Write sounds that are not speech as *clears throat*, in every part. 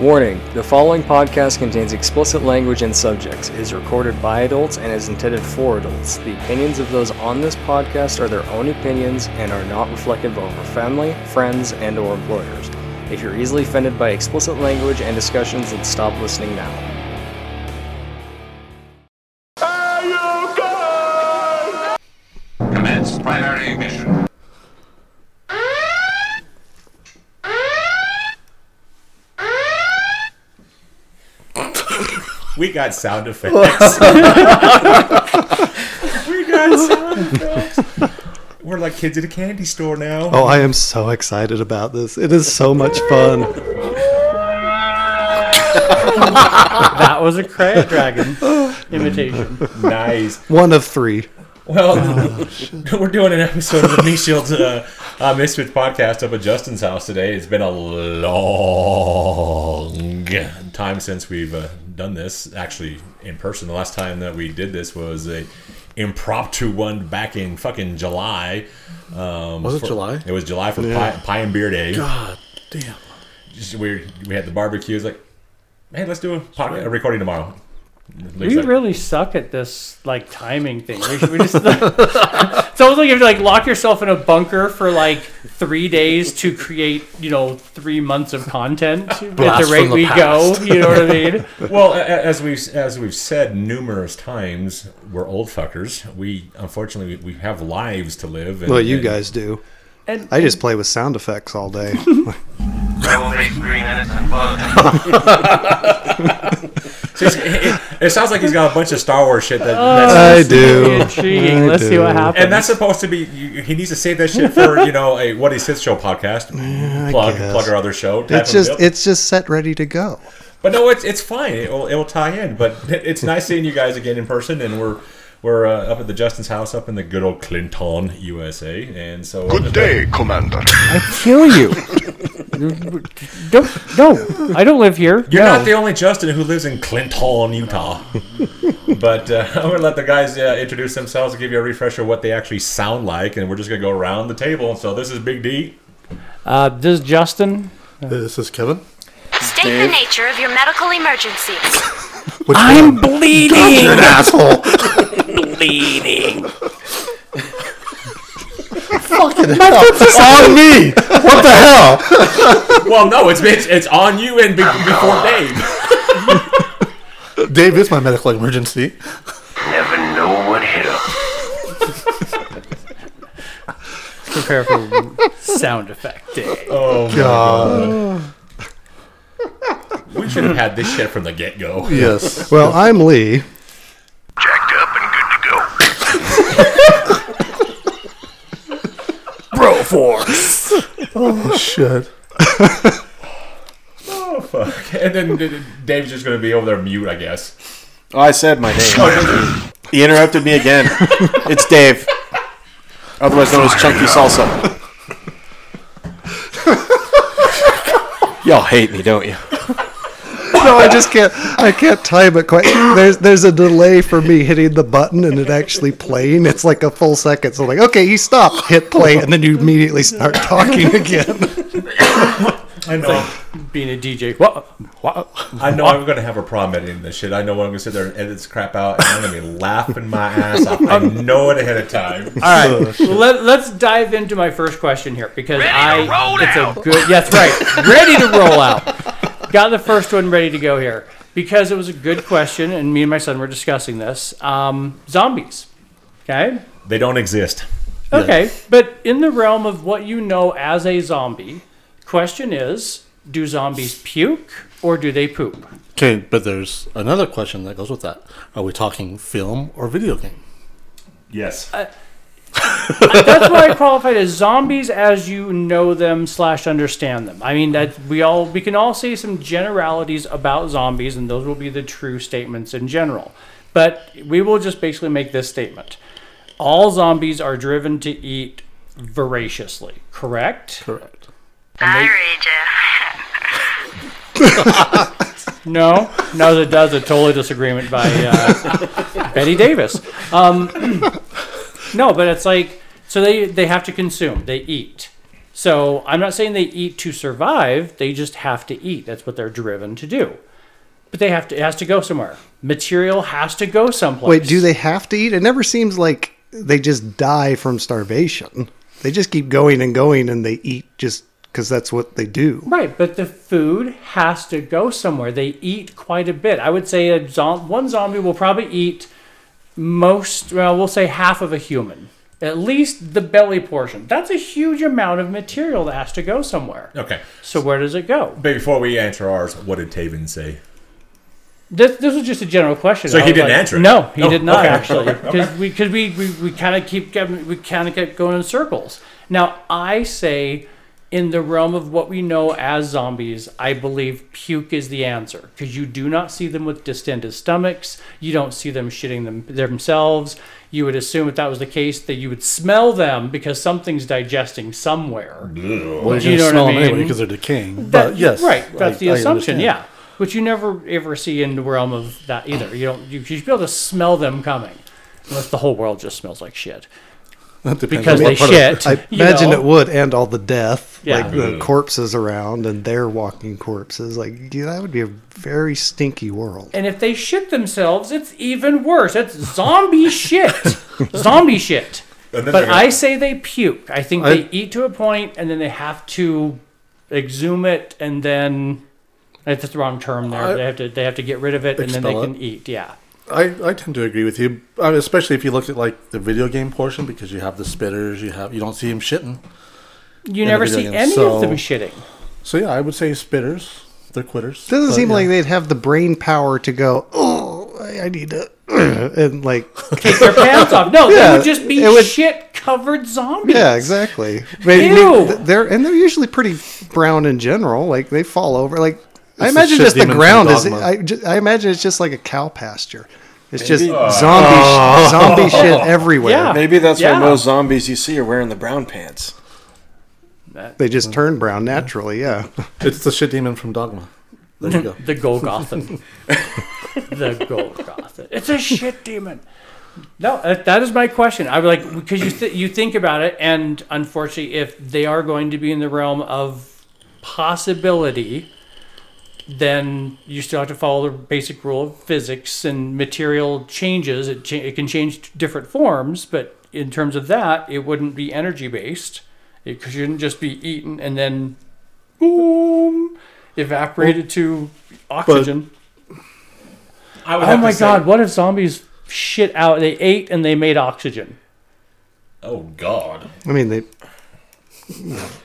Warning the following podcast contains explicit language and subjects, is recorded by adults, and is intended for adults. The opinions of those on this podcast are their own opinions and are not reflective of our family, friends, and or employers. If you're easily offended by explicit language and discussions, then stop listening now. We got sound effects. *laughs* we got sound effects. We're like kids at a candy store now. Oh, I am so excited about this. It is so much fun. That was a crab dragon imitation. Nice. One of three. Well, *laughs* we're doing an episode of the Me Shield uh, uh, Misfits podcast up at Justin's house today. It's been a long time since we've uh, done this, actually in person. The last time that we did this was a impromptu one back in fucking July. Um, Was it for- July? It was July for Yeah. pie, pie and Beer Day. God damn. Just, we we had the barbecue. It's like, hey, let's do a, pod- a recording tomorrow. We like- really suck at this like timing thing. We, we just *laughs* it's almost like you have to like lock yourself in a bunker for like three days to create you know three months of content at the rate the we past. go. You know what I mean? *laughs* Well, a- a- as we've as we've said numerous times, we're old fuckers. We unfortunately we have lives to live. And, Well, you and- guys do. And I just play with sound effects all day. *laughs* Rebel base green innocent bug. So it's- it, it sounds like he's got a bunch of Star Wars shit that. Oh, that's, I do. Intriguing. I Let's see what do. happens. and that's supposed to be. You, he needs to save that shit for you know a what is his show podcast. plug guess. plug our other show. It's just deal. it's just set ready to go. But no, it's it's fine. It will it will tie in. But it- *laughs* it's nice seeing you guys again in person, and we're we're uh, up at the Justin's house up in the good old Clinton, USA. And so Good day, Commander. I kill you. *laughs* don't no, I don't live here. You're no. not the only Justin who lives in Clinton, Utah. *laughs* but uh, I'm going to let the guys uh, introduce themselves and give you a refresher of what they actually sound like, and we're just going to go around the table. So this is Big D. Uh, this is Justin. This is Kevin. State the nature of your medical emergency. *laughs* I'm one? bleeding. You're an asshole. *laughs* bleeding. Fucking *laughs* hell. on me. What the hell? Well, no, it's it's, it's on you and be- before *laughs* Dave. Dave is my medical emergency. Never know what hit him. Prepare for sound effect day. Oh, my God. We should have had this shit from the get go. Yes. Well, I'm Lee. Jacked up and good to go. Bro force. Oh, shit. *laughs* Oh, fuck. And then Dave's just going to be over there mute, I guess. Oh, I said my name. he interrupted me again. It's Dave, otherwise known as Chunky Salsa. *laughs* Y'all hate me, don't you? *laughs* No, I just can't. I can't time it quite. There's there's a delay for me hitting the button and it actually playing. It's like a full second. So like, okay, he stopped. Hit play, and then you immediately start talking again. I know. Being a DJ. What? What? I know I'm going to have a problem editing this shit. I know I'm going to sit there and edit this crap out, and I'm going to be laughing my ass off. I um, know it ahead of time. *laughs* All right. Oh, well, let, let's dive into my first question here because I roll it's out. a good. Yes, right. ready to roll out. *laughs* Got the first one ready to go here because it was a good question, and me and my son were discussing this. Um, zombies. Okay. They don't exist. Okay, but in the realm of what you know as a zombie, question is: Do zombies puke or do they poop? Okay, but there's another question that goes with that. Are we talking film or video game? Yes. That's why I qualified as zombies as you know them slash understand them. I mean that we all we can all say some generalities about zombies, and those will be the true statements in general. But we will just basically make this statement: all zombies are driven to eat voraciously. Correct? Correct. I read No, no, it does. A totally disagreement by uh, *laughs* Betty Davis. Um, no, but it's like so they they have to consume. They eat. So I'm not saying they eat to survive. They just have to eat. That's what they're driven to do. But they have to. It has to go somewhere. Material has to go someplace. Wait, do they have to eat? It never seems like they just die from starvation. They just keep going and going, and they eat just because that's what they do. Right, but the food has to go somewhere. They eat quite a bit. I would say a one zombie will probably eat most, well, we'll say half of a human. At least the belly portion. That's a huge amount of material that has to go somewhere. Okay. So where does it go? But before we answer ours, what did Taven say? This, this was just a general question. So I he didn't answer it? No, he Oh, did not okay. actually, *laughs* because we because we, we, we kind of keep getting- we kind of kept going in circles. Now I say, in the realm of what we know as zombies, I believe puke is the answer because you do not see them with distended stomachs. You don't see them shitting them themselves. You would assume if that was the case that you would smell them because something's digesting somewhere. Well, You you're know going what smell I them anyway mean? because they're decaying. That- but yes, right. That's I- the I assumption. understand. Yeah, but you never ever see in the realm of that either. You don't. You, you should be able to smell them coming, unless the whole world just smells like shit. That depends Because on they part of- shit. I you imagine know? it would end all the death, Yeah. like the mm-hmm. corpses around and they're walking corpses. Like yeah, that would be a very stinky world. And if they shit themselves, it's even worse. It's zombie *laughs* shit. zombie shit. And then But they're I say they puke. I think I- they eat to a point and then they have to exhume it and then that's the wrong term there. I- they have to they have to get rid of it and then they Expel can eat. Yeah. I, I tend to agree with you, I mean, especially if you look at like the video game portion because you have the spitters, you have you don't see him shitting. You never see game, any so- of them shitting. So yeah, I would say spitters. They're quitters. Doesn't But, seem yeah. like they'd have the brain power to go. Oh, I I need to, *clears throat* and like, *laughs* take their pants off. No, Yeah, they would just be it would- shit covered zombies. yeah, exactly. But, I mean, Ew. they're and they're usually pretty brown in general. Like they fall over. Like I It's the imagine shit just the ground is. I, I imagine it's just like a cow pasture. It's just oh. zombie sh- oh. zombie shit *laughs* everywhere. Yeah. Maybe that's Yeah. why most zombies you see are wearing the brown pants. They just turn brown naturally. Yeah. *laughs* It's the shit demon from Dogma. There you go. The Golgothan. *laughs* the Golgothan. It's a shit demon. No, that, that is my question. I would like because you th- you think about it, and unfortunately, if they are going to be in the realm of possibility, then you still have to follow the basic rule of physics and material changes. It cha- it can change different forms, but in terms of that, it wouldn't be energy based. It shouldn't just be eaten and then boom evaporated to oxygen. I would oh have to my say- god! What if zombies shit out? They ate and they made oxygen. Oh God. I mean they.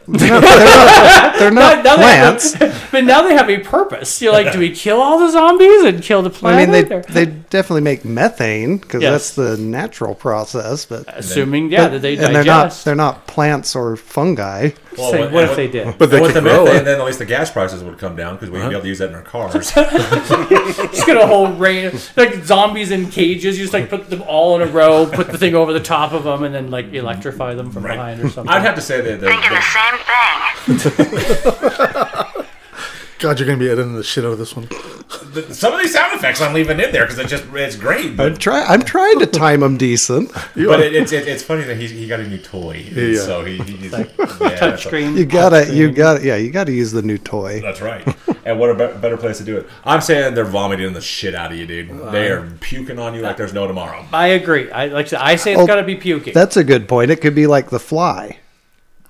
They're not, they're not, they're not Now they plants. a- but now they have a purpose. You're like, do we kill all the zombies and kill the I planet? mean, they Or- they definitely make methane because Yes. that's the natural process. But uh, assuming, yeah, that they and they're not they're not plants or fungi. Well, Say, what- what if what- they did? But they with could the grow methane, it. then at least the gas prices would come down because we'd be able to use that in our cars. *laughs* Just get a whole rain like zombies in cages. You just like put them all in a row, put the thing over the top of them, and then like electrify them from Right. behind or something. I'd have to say that the, Thinking the the, same thing. *laughs* God, you're gonna be editing the shit out of this one. some of these sound effects I'm leaving in there because it's just it's great. I'm But, try I'm trying to time them decent. *laughs* but it, it's it, it's funny that he, he got a new toy, Yeah. so he, he's yeah, that's, Touchscreen. You gotta you gotta yeah you gotta use the new toy. that's right. And what a be- better place to do it? I'm saying they're vomiting the shit out of you, dude. They are puking on you like there's no tomorrow. I agree. I like said, I say it's Oh, got to be puking. That's a good point. It could be like the fly.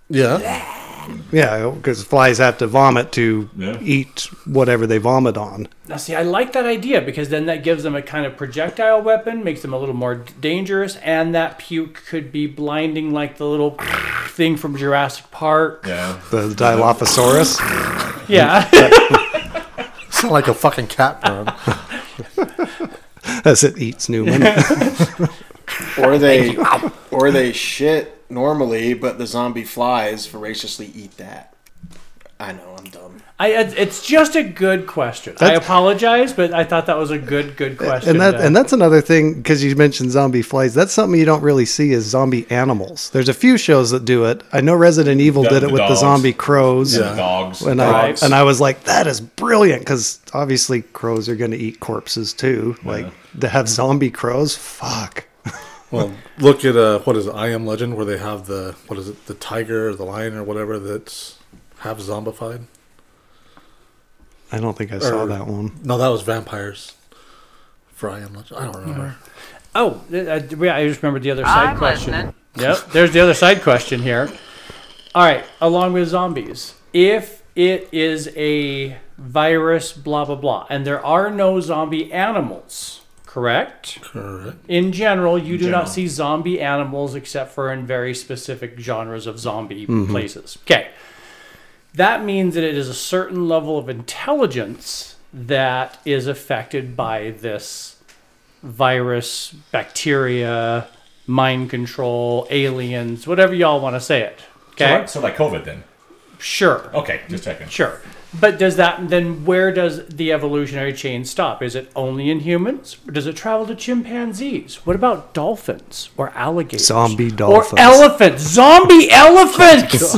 Yeah. Yeah, because flies have to vomit to Yeah. eat whatever they vomit on. Now, see, I like that idea because then that gives them a kind of projectile weapon, makes them a little more d- dangerous, and that puke could be blinding like the little *laughs* thing from Jurassic Park. Yeah. The Dilophosaurus. Yeah. *laughs* *laughs* Sound like a fucking cat burn. as it eats Newman. Or they, or they shit normally, but the zombie flies voraciously eat that. I know, I'm dumb. I, it's just a good question. I apologize, but I thought that was a good, good question. and that to- and that's another thing because you mentioned zombie flies. That's something you don't really see is zombie animals. There's a few shows that do it. I know Resident Evil The- did it the with the zombie crows. The dogs. And Dogs. I and I was like, that is brilliant because obviously crows are going to eat corpses too. Like to have zombie crows, fuck. Well, look at uh, what is it, I Am Legend, where they have the what is it, the tiger or the lion or whatever that's half zombified. I don't think I saw Or- that one. No, that was vampires. For I Am Legend, I don't remember. Oh, uh, uh, yeah, I just remembered the other side question. Yep, there's the other side question here. All right, along with zombies, if it is a virus, blah blah blah, and there are no zombie animals, correct? Correct. In general, you do general. not see zombie animals except for in very specific genres of zombie mm-hmm. places. Okay. That means that it is a certain level of intelligence that is affected by this virus, bacteria, mind control, aliens, whatever y'all want to say it. So, Okay? like, so like COVID then. Sure. Okay, just checking. Sure. But does that then where does the evolutionary chain stop? Is it only in humans? Or does it travel to chimpanzees? What about dolphins or alligators? Zombie dolphins. Or elephants. Zombie elephants.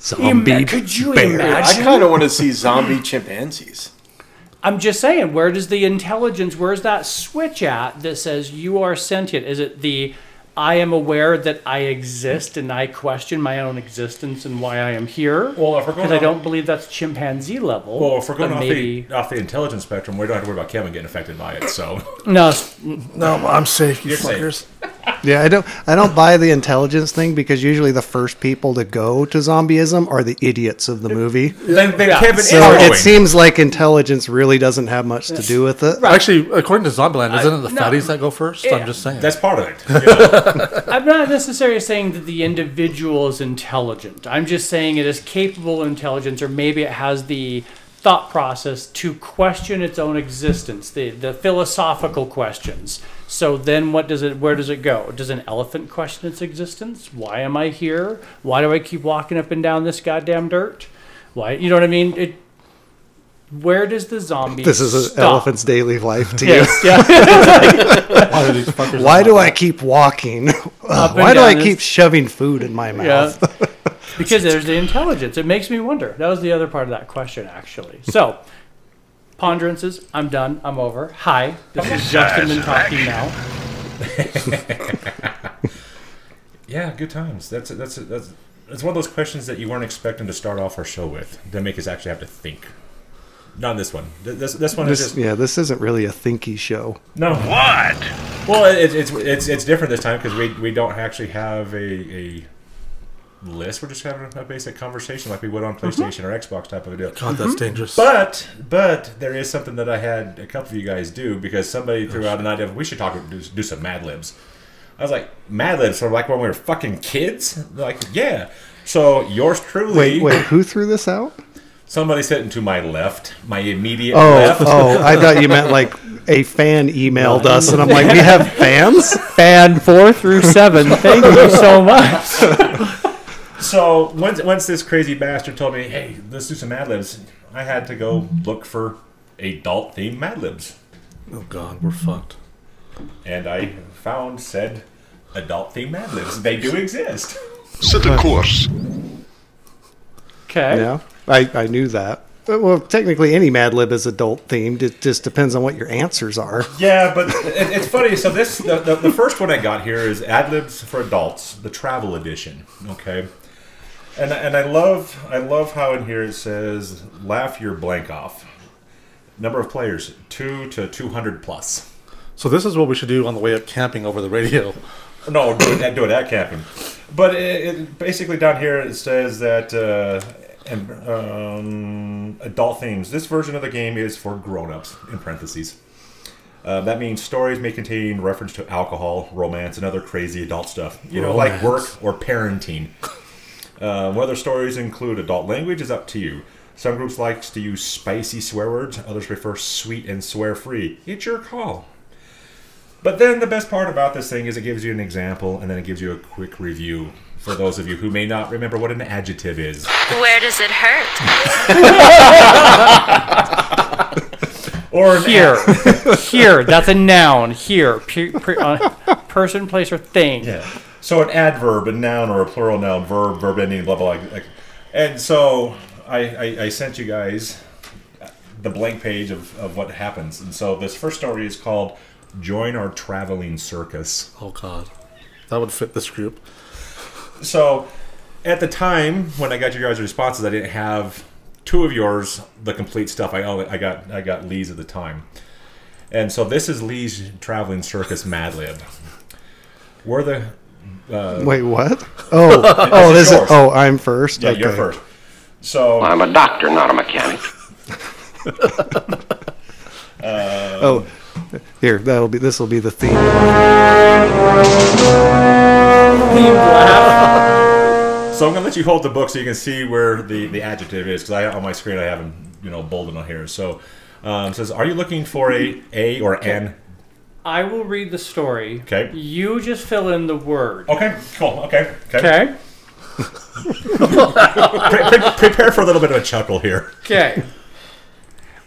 *laughs* Zombie. Ima- could you bear. I kind of want to see zombie chimpanzees. I'm just saying, where does the intelligence, where's that switch at that says you are sentient? Is it the I am aware that I exist and I question my own existence and why I am here? Well, if we're going because I off- don't believe that's chimpanzee level. Well, if we're going off maybe the off the intelligence spectrum, we don't have to worry about Kevin getting affected by it. So no, *laughs* No, I'm safe, you You're safe. fuckers. Yeah, I don't. I don't buy the intelligence thing because usually the first people to go to zombieism are the idiots of the movie. then, then Yeah. Kevin So it seems like intelligence really doesn't have much to do with it. Actually, according to Zombieland, isn't it the no. fatties that go first? Yeah. I'm just saying. That's part of it. you *laughs* know. *laughs* I'm not necessarily saying that the individual is intelligent. I'm just saying it is capable of intelligence, or maybe it has the thought process to question its own existence, the the philosophical questions. So then, what does it? Where does it go? Does an elephant question its existence? Why am I here? Why do I keep walking up and down this goddamn dirt? Why? You know what I mean? It. Where does the zombie? This is an stop? elephant's daily life to you. Yeah. *laughs* Why are these fuckers Why do I keep walking? *laughs* and Why do down I this- keep shoving food in my Yeah. mouth? *laughs* because there's the intelligence. It makes me wonder. That was the other part of that question, actually. So, ponderances. I'm done. I'm over. Hi, this is Justin and talking now. yeah, good times. That's that's that's. It's one of those questions that you weren't expecting to start off our show with. That make us actually have to think. Not this one. This this one is This, just yeah, this isn't really a thinky show. no. What? Well, it, it's it's it's different this time because we we don't actually have a a list. We're just having a basic conversation like we would on mm-hmm. PlayStation or Xbox type of a deal. God, that's mm-hmm. dangerous. But but there is something that I had a couple of you guys do because somebody threw out an idea of we should talk do, do some Mad Libs. I was like Mad Libs for like when we were fucking kids. Like yeah. So yours truly. Wait, wait, who threw this out? Somebody sitting to my left, my immediate Oh, left. oh, *laughs* I thought you meant like a fan emailed us, and I'm like, we have *laughs* fans? Fan four through seven. Thank you so much. *laughs* So once once this crazy bastard told me, hey, let's do some Mad Libs, I had to go look for adult themed Mad Libs, oh God, we're fucked. and I found said adult themed Mad Libs. They do exist. Set a course. Okay. Yeah, I, I knew that. Well, technically, any Mad Lib is adult themed. It just depends on what your answers are. Yeah, but it, it's funny. So this the, the, the first one I got here is Ad Libs for Adults, the travel edition. Okay, and and I love I love how in here it says laugh your blank off. Number of players two to two hundred plus. So this is what we should do on the way up camping over the radio. No, do it, do it at camping. But it, it, basically down here it says that uh, and um, adult themes. This version of the game is for grown-ups. In parentheses. Uh, that means stories may contain reference to alcohol, romance, and other crazy adult stuff. You know, like work or parenting. Uh, whether stories include adult language is up to you. Some groups likes to use spicy swear words. Others prefer sweet and swear-free. It's your call. But then the best part about this thing is it gives you an example and then it gives you a quick review for those of you who may not remember what an adjective is. Where does it hurt? *laughs* Or an Here, *laughs* here. That's a noun. Here, pe- pe- uh, person, place, or thing. Yeah. So an adverb, a noun, or a plural noun, verb, verb ending, blah blah. blah. Like, and so I, I, I sent you guys the blank page of, of what happens. And so this first story is called Join our traveling circus. Oh God, that would fit this group. So, at the time when I got your guys' responses, I didn't have two of yours, the complete stuff. I only I got I got Lee's at the time, and so this is Lee's traveling circus Mad Lib. We're the uh, Wait, what? *laughs* Oh, oh, is oh, this is. yours. Oh, I'm first. yeah okay. you're first. So I'm a doctor, not a mechanic. *laughs* Oh, here. That'll be. This will be the theme. Laugh. so I'm gonna let you hold the book so you can see where the the adjective is because I on my screen I have them you know bolded on here. So um, it says, are you looking for a a or an? I will read the story. Okay. You just fill in the word. Okay, cool. Okay, okay. Okay. *laughs* Pre- pre- prepare for a little bit of a chuckle here. Okay.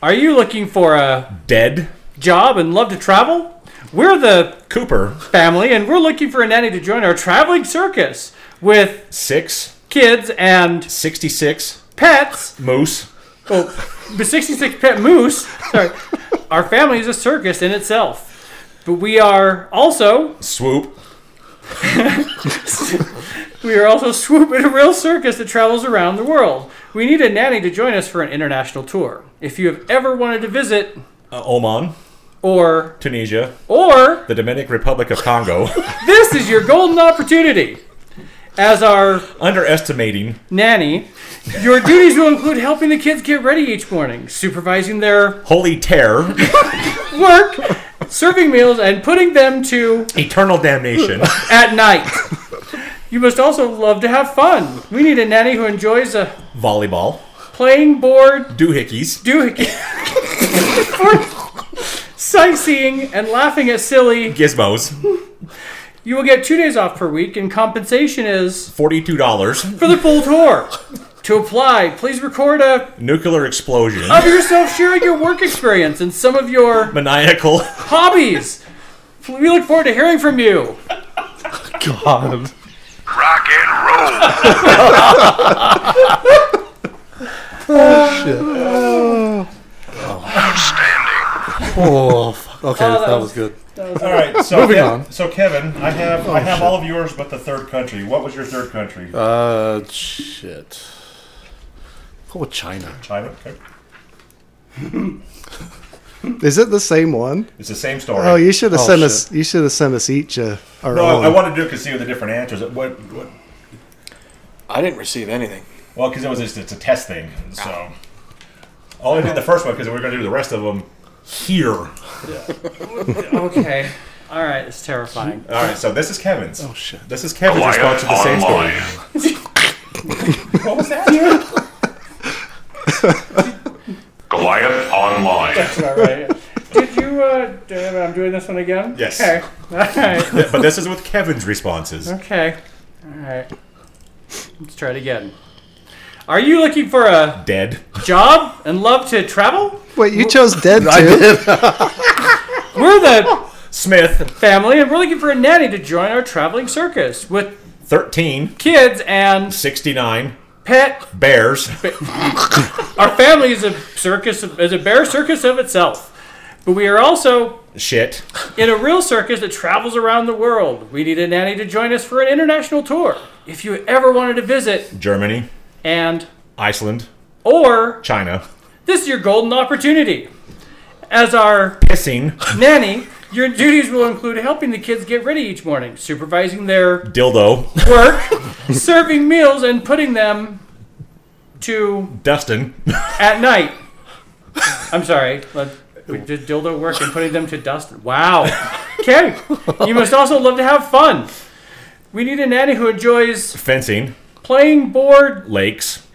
Are you looking for a Dead job and love to travel? We're the Cooper family, and we're looking for a nanny to join our traveling circus with six kids and sixty six pets. moose. Oh, the 66 pet moose. Sorry. Our family is a circus in itself. But we are also Swoop. *laughs* we are also swoop in a real circus that travels around the world. We need a nanny to join us for an international tour. If you have ever wanted to visit Uh, Oman, or Tunisia, or the Dominican Republic of Congo. *laughs* this is your golden opportunity. As our Underestimating nanny, your duties will include helping the kids get ready each morning, supervising their Holy Terror, *laughs* work, serving meals, and putting them to Eternal Damnation, *laughs* at night. You must also love to have fun. We need a nanny who enjoys a Volleyball, playing board, Doohickeys, do sightseeing, and laughing at silly. Gizmos, You will get two days off per week, and compensation is $42, for the full tour. To apply, please record a Nuclear Explosion, of yourself sharing your work experience and some of your Maniacal, hobbies. We look forward to hearing from you. God. Rock and roll. *laughs* Oh, Outstanding. *laughs* Oh, fuck. okay, Oh, that that, was- was good. All right, so Moving Kev- on. So Kevin, I have I have shit. all of yours, but the third country. What was your third country? Uh, shit. Go with China. China. Okay. *laughs* Is it the same one? It's the same story. Oh, you should have Oh, sent shit. us. You should have sent us each uh, our no, own. I, I wanted to do it because see the different answers. What? what I didn't receive anything. well, because it was just it's a test thing. So I only did the first one because we are going to do the rest of them here. *laughs* Okay. All right. It's terrifying. All right, so this is Kevin's. Oh, shit. This is Kevin's response Goliath to the same story. *laughs* What was that? Goliath Online. All right. Did you? Uh, do- I'm doing this one again. Yes. Okay. *laughs* All right. but this is with Kevin's responses. Okay. All right. Let's try it again. Are you looking for a Dead. job and love to travel? Wait, you chose dead I too? did. *laughs* We're the Smith, family, and we're looking for a nanny to join our traveling circus with 13, kids and 69, pet. Bears, *laughs* Our family is a circus, is a bear circus of itself. But we are also shit, in a real circus that travels around the world. We need a nanny to join us for an international tour. If you ever wanted to visit Germany, and Iceland, or China, this is your golden opportunity. As our pissing, *laughs* nanny, your duties will include helping the kids get ready each morning, supervising their dildo, work, *laughs* serving meals, and putting them to Dustin, *laughs* at night. I'm sorry. Let, we did dildo work and putting them to dust. Wow. Okay. You must also love to have fun. We need a nanny who enjoys fencing, playing board, lakes,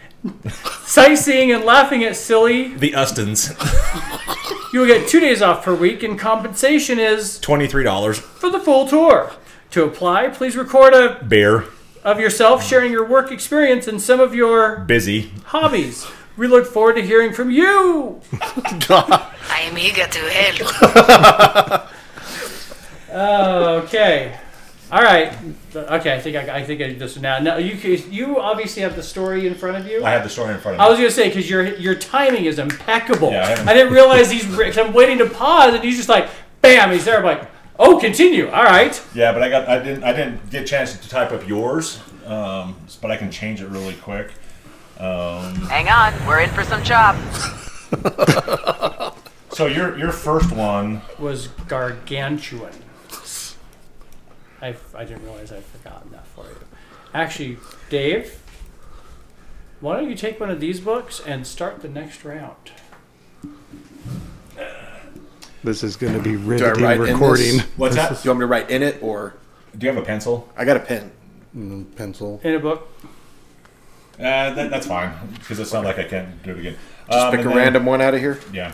sightseeing, and laughing at silly. the Ustons, *laughs* You will get two days off per week, and compensation is $23, for the full tour. To apply, please record a bear of yourself sharing your work experience and some of your busy, hobbies. We look forward to hearing from you. I am eager to help. Okay. All right. Okay. I think I, I think I did this now. Now you you obviously have the story in front of you. I have the story in front of me. I was gonna say because your your timing is impeccable. Yeah, I haven't- I didn't realize he's. Cause I'm waiting to pause, and he's just like bam, he's there. I'm like, oh, continue. All right. Yeah, but I got I didn't I didn't get a chance to type up yours, um, but I can change it really quick. Hang on, we're in for some chop. *laughs* So your your first one, Was gargantuan. I, I didn't realize I'd forgotten that for you. Actually, Dave, why don't you take one of these books and start the next round? This is going to be Do I riveting write in recording. this? what's that? Do you want me to write in it or Do you have a pencil? I got a pen? Mm, pencil. In a book. Uh, that, that's fine because it's not like I can't do it again. Just Um, pick a then- random one out of here. Yeah.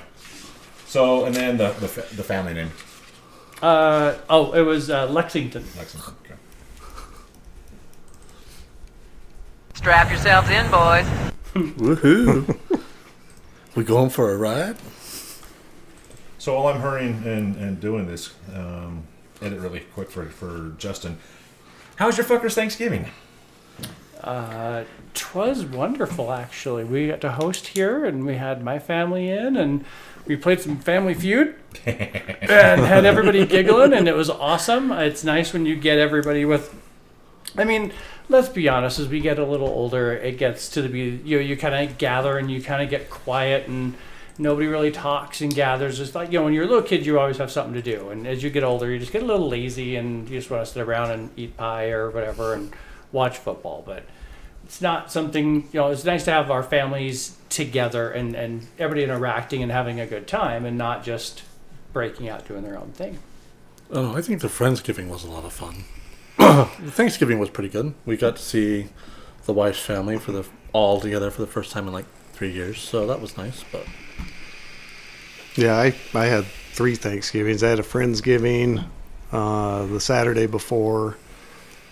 So and then the the, the family name, Uh, oh, it was uh, Lexington. Lexington. Okay. Strap yourselves in, boys. Woohoo! *laughs* we going for a ride? So while I'm hurrying and, and doing this, um, edit really quick for for Justin. How was your fuckers Thanksgiving? Uh, twas wonderful, actually. We got to host here, and we had my family in, and we played some Family Feud, and had everybody *laughs* giggling, and it was awesome. It's nice when you get everybody with. I mean, let's be honest. As we get a little older, it gets to the be you know you kind of gather and you kind of get quiet and nobody really talks and gathers. It's like you know when you're a little kid, you always have something to do, and as you get older, you just get a little lazy and you just want to sit around and eat pie or whatever and watch football. But it's not something you know. It's nice to have our families together and and everybody interacting and having a good time, and not just breaking out doing their own thing. Oh, I think the Friendsgiving was a lot of fun. *clears throat* Thanksgiving was pretty good. We got to see the wife's family for the all together for the first time in like three years, so that was nice. But Yeah, I, I had three Thanksgivings. I had a Friendsgiving uh, the Saturday before.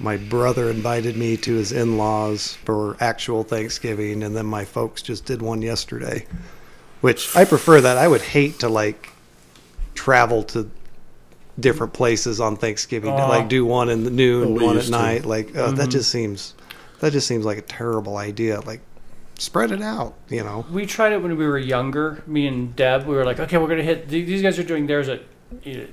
My brother invited me to his in laws for actual Thanksgiving, and then my folks just did one yesterday, which I prefer that. I would hate to like travel to different places on Thanksgiving to Oh. like do one in the noon, Oh, one at used to. night. Like uh, that just seems that just seems like a terrible idea. Like spread it out, you know. We tried it when we were younger. Me and Deb, we were like, okay, we're gonna hit. These guys are doing theirs at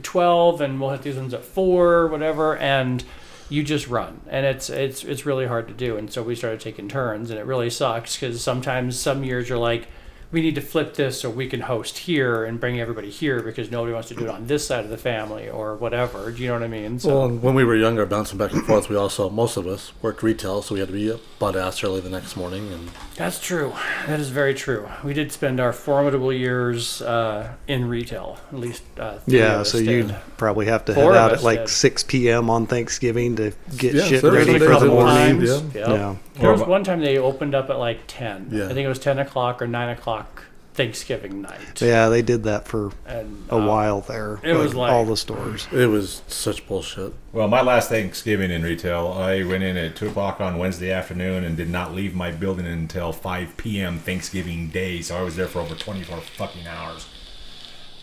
twelve, and we'll hit these ones at four, whatever. And you just run, and it's it's it's really hard to do. And so we started taking turns, and it really sucks because sometimes some years you're like, we need to flip this so we can host here and bring everybody here because nobody wants to do it on this side of the family or whatever. Do you know what I mean? So well, when we were younger, bouncing back and forth, we also most of us worked retail, so we had to be butt ass early the next morning. And That's true. That is very true. We did spend our formidable years uh, in retail, at least. Uh, three Yeah, so you'd probably have to Four head out at like did. 6 p.m. on Thanksgiving to get Yeah, shit ready for the morning. times, Times, yeah. yeah. Yeah. There was Or- one time they opened up at like ten. Yeah. I think it was ten o'clock or nine o'clock Thanksgiving night. Yeah, they did that for And a uh, while there. it was like- all the stores. it was such bullshit. Well, my last Thanksgiving in retail, I went in at two o'clock on Wednesday afternoon and did not leave my building until five p.m. Thanksgiving Day. So I was there for over twenty-four fucking hours.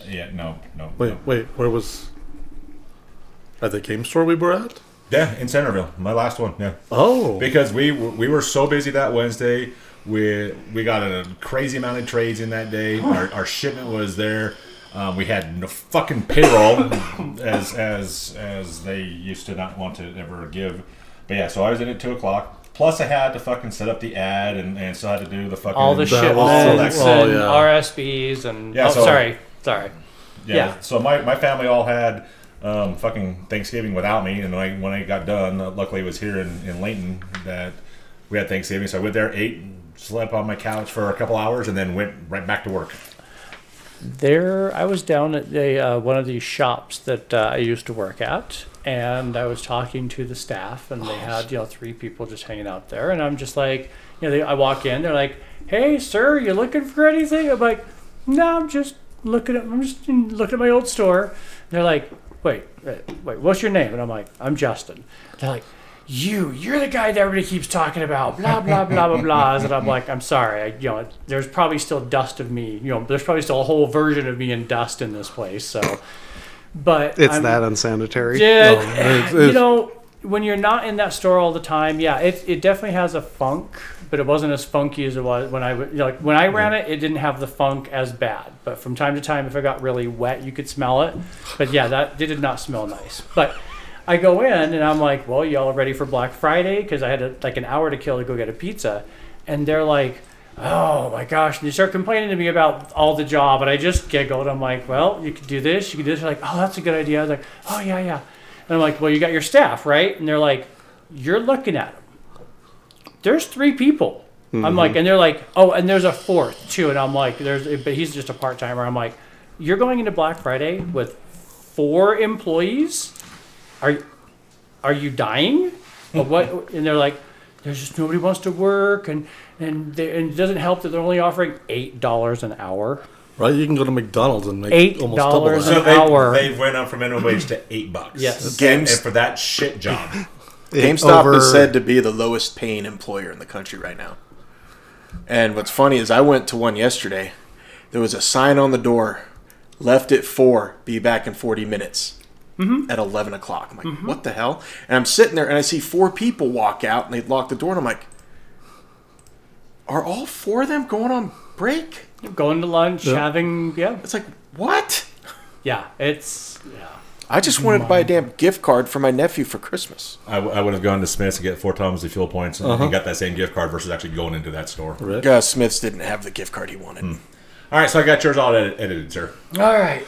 Yeah, no, no. Wait, no. wait, where was? At the game store we were at? Yeah, in Centerville, my last one. Yeah. Oh, because we we were so busy that Wednesday. We we got a crazy amount of trades in that day. Our, our shipment was there. Um, we had no fucking payroll *laughs* as as as they used to not want to ever give. But yeah, so I was in at two o'clock. Plus, I had to fucking set up the ad and, and still had to do the fucking all the That was- shipments oh, and yeah. RSBs and Yeah, oh, so- sorry, sorry. Yeah. Yeah. So my, my family all had um, fucking Thanksgiving without me, and when I, when I got done, uh, luckily it was here in, in Layton that we had Thanksgiving. So I went there, ate, slept on my couch for a couple hours, and then went right back to work. There, I was down at the uh, one of these shops that uh, I used to work at, and I was talking to the staff, and they had you know three people just hanging out there, and I'm just like, you know, they, I walk in, they're like, "Hey, sir, you looking for anything?" I'm like, "No, I'm just looking at, I'm just looking at my old store." And they're like, "Wait, wait, wait, what's your name?" And I'm like, "I'm Justin." They're like. You, you're the guy that everybody keeps talking about, blah blah blah blah blah. And I'm like, I'm sorry, I, you know, there's probably still dust of me, you know, there's probably still a whole version of me in dust in this place. So, but It's I'm- that unsanitary. yeah, No, it's- you know, when you're not in that store all the time, yeah, it, it definitely has a funk, but it wasn't as funky as it was when I you know, like when I ran it. It didn't have the funk as bad, but from time to time, if it got really wet, you could smell it. But yeah, that it did not smell nice. But I go in and I'm like, well, y'all are ready for Black Friday because I had a, like an hour to kill to go get a pizza, and they're like. Oh my gosh! And they start complaining to me about all the job, and I just giggled. I'm like, "Well, you could do this, you could do this." They're like, "Oh, that's a good idea." I was like, "Oh yeah, yeah." And I'm like, well, you got your staff, right? And they're like, you're looking at them. There's three people. I'm like, mm-hmm. and they're like, oh, and there's a fourth too. And I'm like, there's, but he's just a part timer. I'm like, you're going into Black Friday with four employees. Are, are you dying? Or mm-hmm. what? And they're like, there's just nobody wants to work, and and, they, and it doesn't help that they're only offering eight dollars an hour. Right? You can go to McDonald's and make Eight almost double dollars that. an hour. they went up from minimum wage to eight bucks. Yes. and, Games- and for that shit job. *laughs* GameStop over- is said to be the lowest paying employer in the country right now. And what's funny is I went to one yesterday. There was a sign on the door, left at four, be back in 40 minutes. Mm-hmm. At 11 o'clock. I'm like, mm-hmm. what the hell? And I'm sitting there and I see four people walk out and they lock the door and I'm like, are all four of them going on break? Going to lunch, having yeah, It's like, what? yeah. It's yeah. I just wanted to buy a damn gift card for my nephew for Christmas. I, w- I would have gone to Smith's to get four times the fuel points and, and uh-huh. got that same gift card versus actually going into that store. Rick? Gus Smiths didn't have the gift card he wanted. Hmm. All right, so I got yours all edit- edited, sir. All right.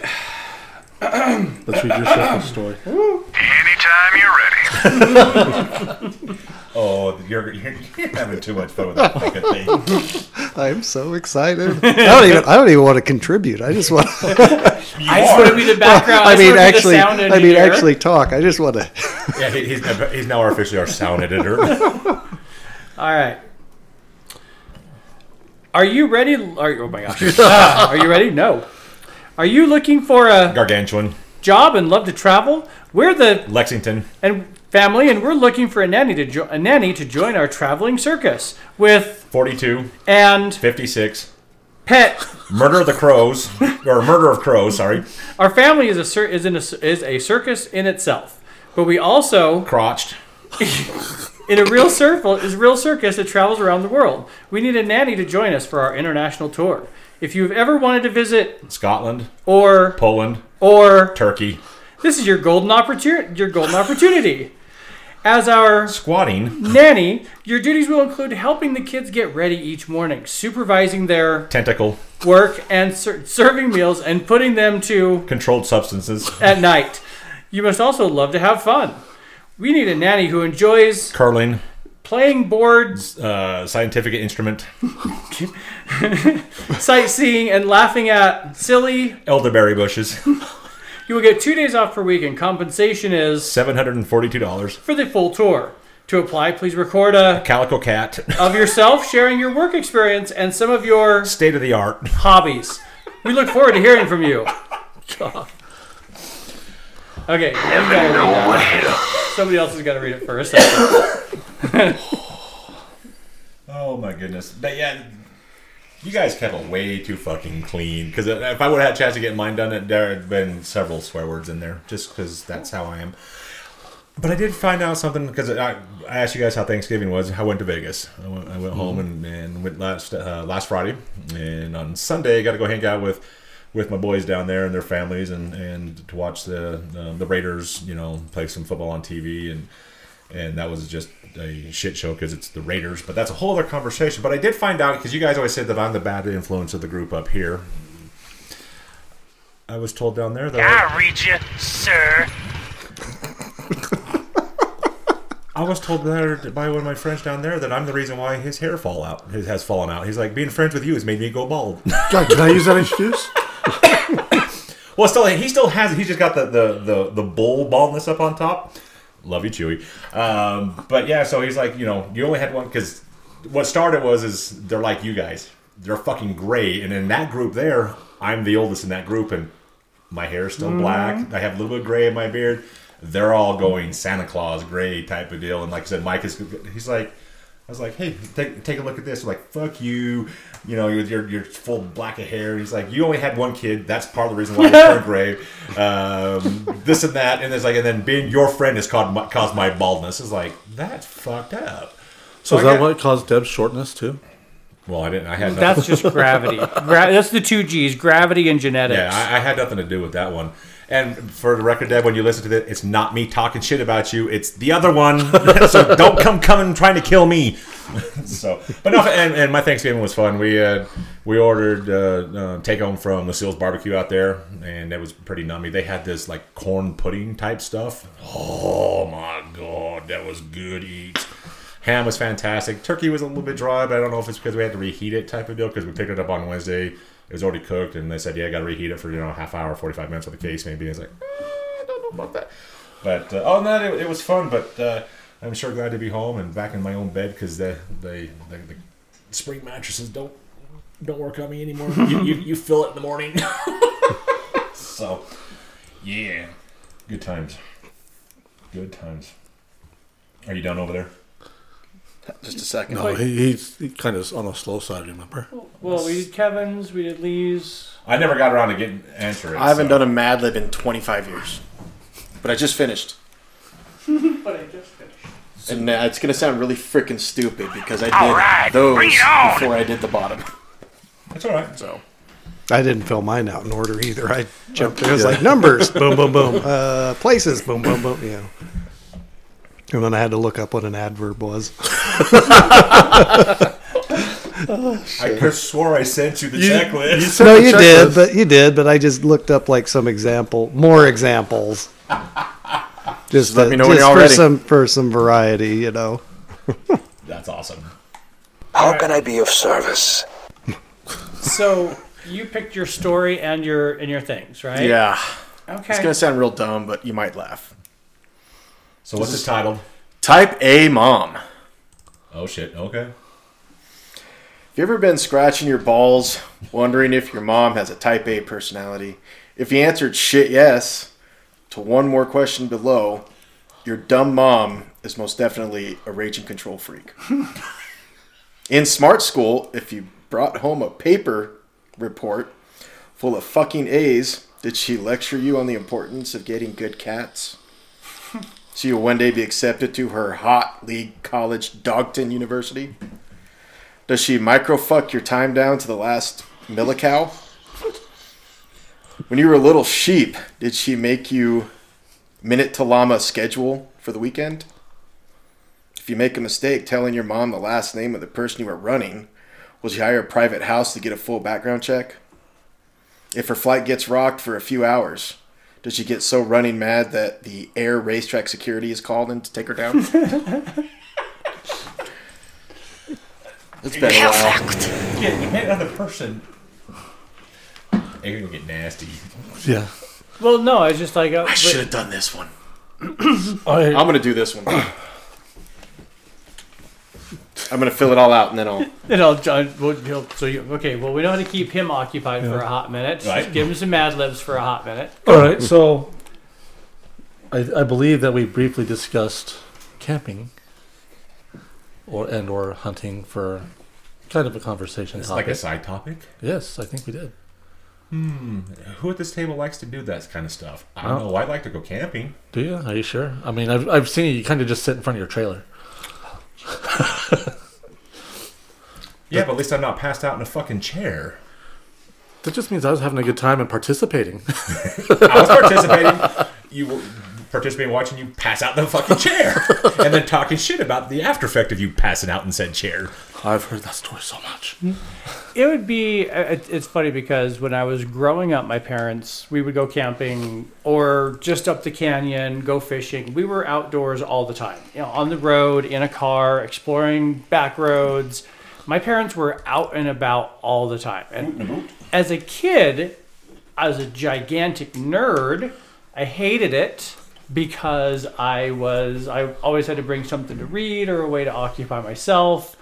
Let's read your shuffle story. Anytime you're ready. *laughs* Oh, you're, you're, you're having too much fun with that fucking thing. I'm so excited. I don't even. I don't even want to contribute. I just want. *laughs* You *laughs* I just want to be the background. I just mean, wanna be the actually. I mean, actually talk. I just want to. Yeah, he, he's, he's now officially our sound editor. All right. Are you ready? Are, oh my gosh. Ah, are you ready? No. Are you looking for a Gargantuan, job and love to travel? We're the Lexington, and family, and we're looking for a nanny to jo- a nanny to join our traveling circus with 42, and 56, pet. Murder of the Crows, *laughs* or Murder of Crows, sorry, Our family is a cir- is in a, is a circus in itself, but we also Crotched, *laughs* in a real circle is real circus that travels around the world. We need a nanny to join us for our international tour. If you've ever wanted to visit Scotland, or Poland, or Turkey, this is your golden opportunity your golden opportunity. As our squatting, nanny, your duties will include helping the kids get ready each morning, supervising their tentacle, work and ser- serving meals and putting them to controlled substances, at night. You must also love to have fun. We need a nanny who enjoys curling, playing boards, uh, scientific instrument, *laughs* sightseeing, and laughing at silly. elderberry bushes, You will get two days off per week, and compensation is $742, for the full tour. To apply, please record a calico cat, of yourself sharing your work experience and some of your state of the art. hobbies. We look forward to hearing from you. *laughs* Okay, you gotta read that. somebody else has got to read it first. *sighs* Oh my goodness. But yeah, you guys kept it way too fucking clean. Because if I would have had a chance to get mine done, there had been several swear words in there. Just because that's how I am. But I did find out something because I, I asked you guys how Thanksgiving was. I went to Vegas. I went, I went home and, and went last uh, last Friday, and on Sunday I got to go hang out with with my boys down there and their families, and, and to watch the uh, the Raiders, you know, play some football on TV, and and that was just a shit show because it's the Raiders. But that's a whole other conversation. But I did find out because you guys always said that I'm the bad influence of the group up here. I was told down there that I read you, sir. *laughs* I was told there by one of my friends down there that I'm the reason why his hair fall out. His has fallen out. He's like, being friends with you has made me go bald. God, can I use that excuse? *laughs* well, still, he still has it. He's just got the the the, the bull baldness up on top. Love you, Chewy. Um, but yeah, so he's like, you know, you only had one because what started was is they're like you guys. They're fucking gray, and in that group there, I'm the oldest in that group, and my hair is still black. I have a little bit of gray in my beard. They're all going Santa Claus gray type of deal, and like I said, Mike is. He's like, I was like, hey, take, take a look at this. I'm like, fuck you. You know, with your, your full black of hair. He's like, you only had one kid. That's part of the reason why you turned gray. *laughs* Um, this and that. And it's like, and then being your friend has caused my, caused my baldness. It's like, that's fucked up. So is I that got- what caused Deb's shortness too? Well, I didn't. I had nothing. That's just gravity. Gra- that's the two G's: gravity and genetics. Yeah, I, I had nothing to do with that one. And for the record, Deb, when you listen to this, it's not me talking shit about you. It's the other one. *laughs* so don't come coming trying to kill me. *laughs* so, but no. And, and my Thanksgiving was fun. We uh, we ordered uh, uh, take home from Lucille's Barbecue out there, and it was pretty nummy. They had this like corn pudding type stuff. Oh my god, that was good eat. Ham was fantastic. Turkey was a little bit dry, but I don't know if it's because we had to reheat it type of deal because we picked it up on Wednesday. It was already cooked, and they said, yeah, I got to reheat it for, you know, a half hour, 45 minutes with the case maybe. It's like, eh, I don't know about that. But uh, other than that, it, it was fun, but uh, I'm sure glad to be home and back in my own bed because the, the, the, the spring mattresses don't don't work on me anymore. *laughs* you, you, you feel it in the morning. *laughs* so, yeah. Good times. Good times. Are you done over there? Just a second. No, he, he's he kind of on the slow side. Remember? Well, we did Kevin's, we did Lee's. I never got around to getting answering. I haven't so. done a Mad Lib in 25 years, but I just finished. *laughs* But I just finished. And uh, it's gonna sound really freaking stupid because I did All right, those bring it on. before I did the bottom. That's all right. So I didn't fill mine out in order either. I jumped. It was like numbers, *laughs* boom, boom, boom. Uh, places, boom, boom, boom. You know. And then I had to look up what an adverb was. *laughs* I could swore I sent you the checklist. No, you did, but you did. But I just looked up like some example, more examples. Just, let to- me know when just you're for ready. some for some variety, you know. *laughs* That's awesome. How can I be of service? So you picked your story and your and your things, right? yeah, Okay. it's gonna sound real dumb, but you might laugh. So what's it titled? Type A mom. Oh shit. Okay. Have you ever been scratching your balls, wondering if your mom has a type A personality? If you answered shit yes to one more question below, your dumb mom is most definitely a raging control freak. In smart school, if you brought home a paper report full of fucking A's, did she lecture you on the importance of getting good cats? So you'll one day be accepted to her hot league college, Dogton University? Does she microfuck your time down to the last millicow? When you were a little sheep, did she make you minute to llama schedule for the weekend? If you make a mistake telling your mom the last name of the person you were running, will she hire a private house to get a full background check? If her flight gets rocked for a few hours, does she get so running mad that the air racetrack security is called in to take her down? *laughs* it's been a while. Yeah, you met another person. It's gonna get nasty. Yeah. well, no, I was just like uh, I should have done this one. I, I'm gonna do this one. *coughs* I'm gonna fill it all out and then I'll. You know, John, well, he'll- so you, okay. Well, we know how to keep him occupied for a hot minute. Right. Just give him some Mad Libs for a hot minute. all right. So, I, I believe that we briefly discussed camping, or and or hunting for kind of a conversation It's topic. like a side topic. yes, I think we did. Hmm. Who at this table likes to do that kind of stuff? I don't know. I like to go camping. Do you? Are you sure? I mean, I've, I've seen you. You kind of just sit in front of your trailer. *laughs* Yeah, but at least I'm not passed out in a fucking chair. That just means I was having a good time and participating. *laughs* I was participating. You were participating watching you pass out in the fucking chair, *laughs* and then talking shit about the after effect of you passing out in said chair. I've heard that story so much. It would be. uh, it- It's funny because when I was growing up, my parents we would go camping or just up the canyon, go fishing. We were outdoors all the time, you know, on the road, in a car, exploring back roads. My parents were out and about all the time, and as a kid, I was a gigantic nerd. I hated it because I was I always had to bring something to read or a way to occupy myself.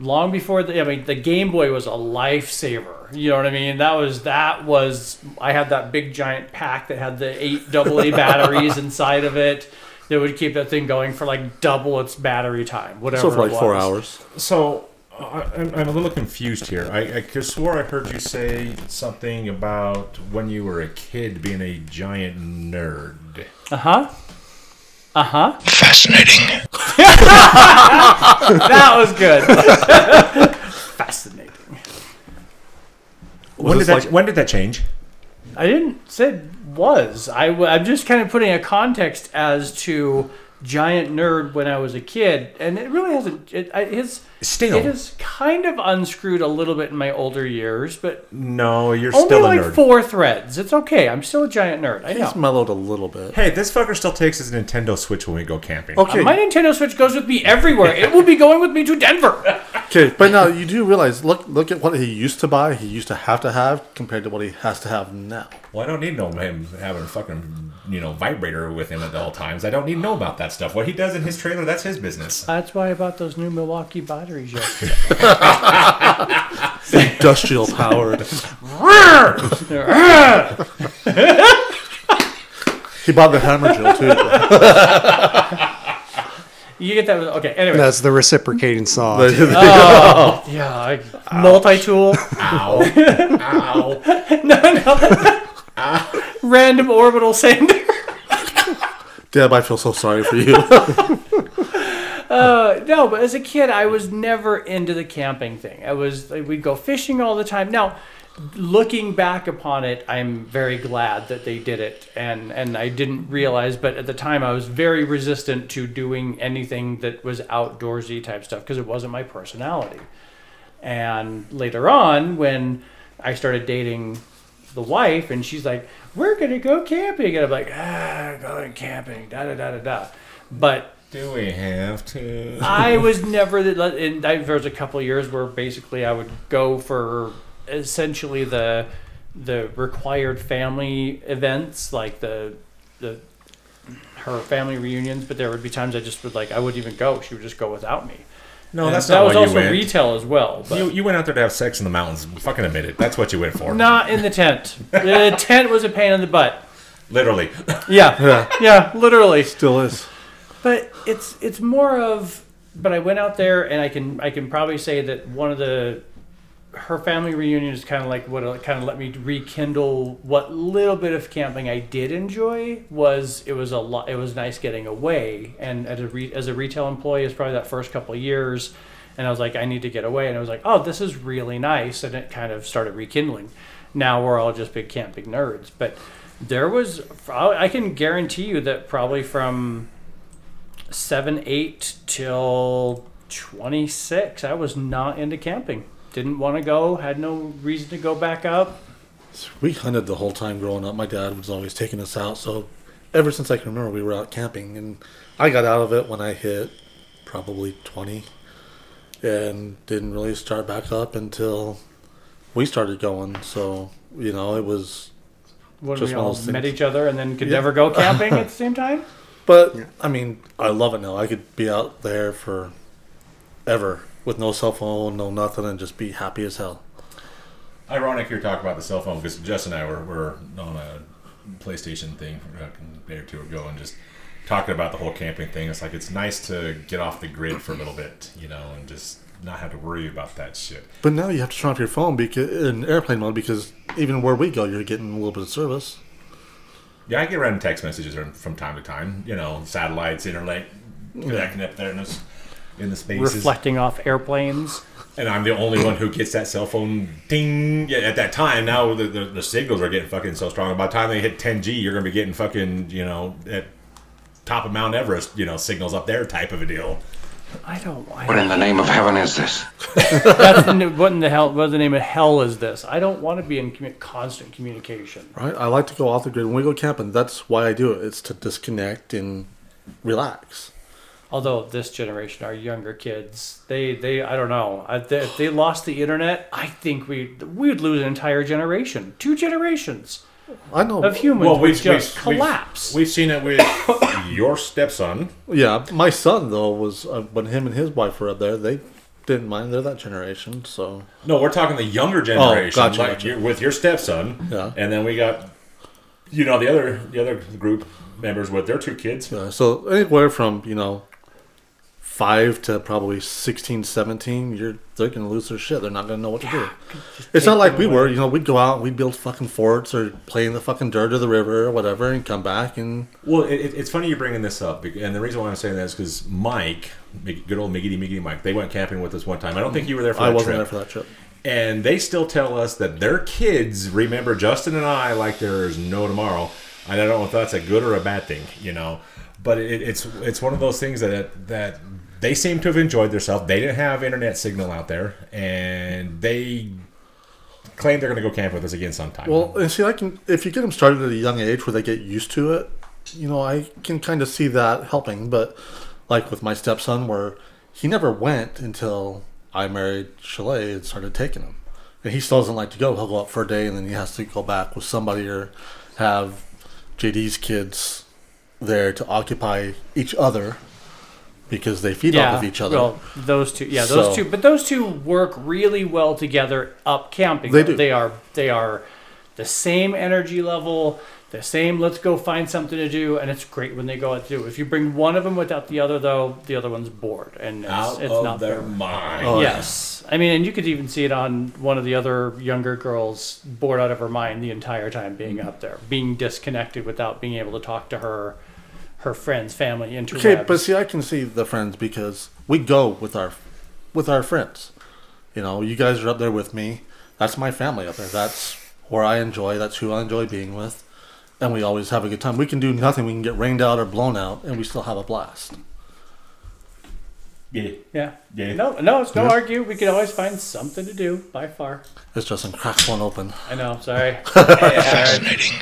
Long before the I mean the Game Boy was a lifesaver. You know what I mean? That was that was I had that big giant pack that had the eight AA *laughs* batteries inside of it. that would keep that thing going for like double its battery time, whatever. So for it like four hours. So I, I'm, I'm a little confused here. I, I swore I heard you say something about when you were a kid being a giant nerd. Uh huh. Uh huh. Fascinating. *laughs* That was good. *laughs* Fascinating. When did that like- When did that change? I didn't say was. I, I, am just kind of putting a context as to giant nerd when I was a kid, and it really hasn't. It, I, his Still. it has kind of unscrewed a little bit in my older years, but No, you're only still a like nerd. four threads. It's okay. I'm still a giant nerd. I He's know. mellowed a little bit. Hey, this fucker still takes his Nintendo Switch when we go camping. Okay, My Nintendo Switch goes with me everywhere. It will be going with me to Denver. *laughs* okay, but now you do realize look look at what he used to buy, he used to have to have compared to what he has to have now. Well, I don't need no him having a fucking you know vibrator with him at all times. I don't need to know about that stuff. What he does in his trailer, that's his business. That's why I bought those new Milwaukee batteries yesterday. *laughs* Industrial powered. *laughs* he bought the hammer drill too. *laughs* you get that? with- Okay. Anyway. That's the reciprocating saw. Oh, *laughs* yeah. I, multi-tool. Ow! *laughs* Ow! Random orbital sander. Deb, I feel so sorry for you. *laughs* Uh, no, but as a kid, I was never into the camping thing. I was like, we'd go fishing all the time. Now, looking back upon it, I'm very glad that they did it, and and I didn't realize, but at the time, I was very resistant to doing anything that was outdoorsy type stuff because it wasn't my personality. And later on, when I started dating the wife, and she's like, "We're gonna go camping," and I'm like, "Ah, going camping, da da da da da," but Do we have to? I was never. In, there was a couple of years where basically I would go for essentially the the required family events, like the the her family reunions. But there would be times I just would like I wouldn't even go. She would just go without me. No, And that's that not was why you also went. retail as well. But You, you went out there to have sex in the mountains. Fucking admit it. That's what you went for. not in the tent. the *laughs* tent was a pain in the butt. Literally. *laughs* Yeah, yeah, literally. Still is. But it's it's more of. But I went out there, and I can I can probably say that one of the her family reunion is kind of like what kind of let me rekindle what little bit of camping I did enjoy was it was a lot it was nice getting away. And as a re, as a retail employee it's probably that first couple years and I was like I need to get away. And I was like oh this is really nice and it kind of started rekindling. Now we're all just big camping nerds. But there was I can guarantee you that probably from seven, eight till 26, I was not into camping. Didn't want to go, had no reason to go back up. We hunted the whole time growing up. My dad was always taking us out, so ever since I can remember, we were out camping, and I got out of it when I hit probably twenty, and didn't really start back up until we started going. So you know, it was. When Just we all met things. each other and then could Yeah. never go *laughs* camping at the same time. But I mean, I love it now. I could be out there for ever with no cell phone, no nothing, and just be happy as hell. Ironic you're talking about the cell phone because Jess and I were, were on a PlayStation thing uh, a day or two ago and just talking about the whole camping thing. It's like it's nice to get off the grid for a little bit, you know, and just not have to worry about that shit. But now you have to turn off your phone because in airplane mode because even where we go, you're getting a little bit of service. Yeah, I get random text messages from- from time to time. You know, satellites, internet, connecting up there in the, in the spaces. Reflecting off airplanes. And I'm the only one who gets that cell phone ding. Yeah, at that time, now the, the, the signals are getting fucking so strong. By the time they hit 10G, you're going to be getting fucking, you know, at top of Mount Everest, you know, signals up there type of a deal. I don't. I What in the name of heaven is this? That's the, what in the hell? What the name of hell is this? I don't want to be in commu- constant communication. Right? I like to go off the grid when we go camping. That's why I do it. It's to disconnect and relax. Although this generation, our younger kids, they they I don't know. I, they, if they lost the internet, I think we we would lose an entire generation, two generations I know. of humans Well, we've, just we've, collapse. We've, we've seen it with *coughs* your stepson. yeah, my son though was uh, when him and his wife were up there. They didn't mind. They're that generation, so No, we're talking the younger generation, gotcha, like gotcha. you- with your stepson. Yeah. And then we got, you know, the other the other group members with their two kids. Uh, so anywhere from you know five to probably 16, 17, you're they're gonna lose their shit. They're not gonna know what to do. It's not like we were. You know, we'd go out, and we'd build fucking forts or play in the fucking dirt of the river or whatever, and come back and Well, it, it- it's funny you're bringing this up, and the reason why I'm saying that is because Mike, good old Miggity Miggity Mike, they went camping with us one time. I don't think you were there for I that wasn't trip. there for that trip. and they still tell us that their kids remember Justin and I like there's no tomorrow. And I don't know if that's a good or a bad thing, you know. But it, it's it's one of those things that that they seem to have enjoyed themselves. They didn't have internet signal out there, and they claim they're going to go camp with us again sometime. Well, and see, I can if you get them started at a young age where they get used to it, you know, I can kind of see that helping. But like with my stepson, where he never went until I married Chalet and started taking him, and he still doesn't like to go. He'll go up for a day and then he has to go back with somebody or have JD's kids there to occupy each other because they feed off of each other. Well, those two, yeah, those So- two, but those two work really well together up camping. They do. They are they are the same energy level, the same. Let's go find something to do, and it's great when they go out to do. If you bring one of them without the other, though, the other one's bored, and it's, out it's of not their fair. mind. Oh, yes, I mean, and you could even see it on one of the other younger girls, bored out of her mind the entire time being mm-hmm. up there, being disconnected without being able to talk to her, her friends, family, interwebs. Okay, but see, I can see the friends because we go with our with our friends. You know, you guys are up there with me. That's my family up there. That's where I enjoy. That's who I enjoy being with, and we always have a good time. We can do nothing. We can get rained out or blown out, and we still have a blast. Yeah. yeah, Yeah. no, no, it's no argue. We can always find something to do by far. It's Justin cracks one open. I know. Sorry. *laughs* Fascinating.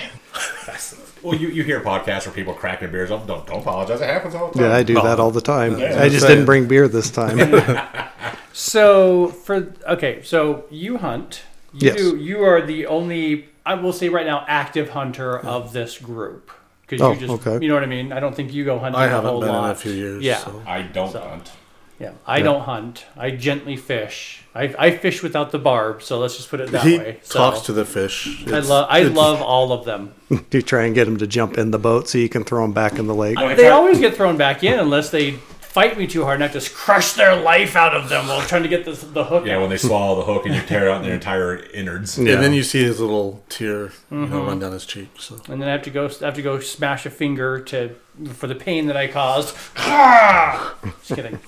Well, you, you hear podcasts where people cracking beers. Oh, don't don't apologize. It happens all the time. Yeah, I do that all the time. Yeah. I just Saying. didn't bring beer this time. *laughs* So for okay, so you hunt. You Yes. You are the only. I will say right now, active hunter of this group. Because Oh, you just, okay. you know what I mean. I don't think you go hunting I haven't whole been lot. in a few years. Yeah. so. I don't So- hunt. Yeah, I don't hunt. I gently fish. I, I fish without the barb, so let's just put it that he way. So, talks to the fish. I love. I love all of them. do *laughs* you try and get them to jump in the boat so you can throw them back in the lake? I They always get thrown back in unless they fight me too hard and I just crush their life out of them while trying to get the, the hook. Yeah, out. when they swallow the hook and you tear out their *laughs* entire innards. Yeah. And then you see his little tear, Mm-hmm. know, run down his cheek. So and then I have to go. I have to go smash a finger to for the pain that I caused. *laughs* Just kidding.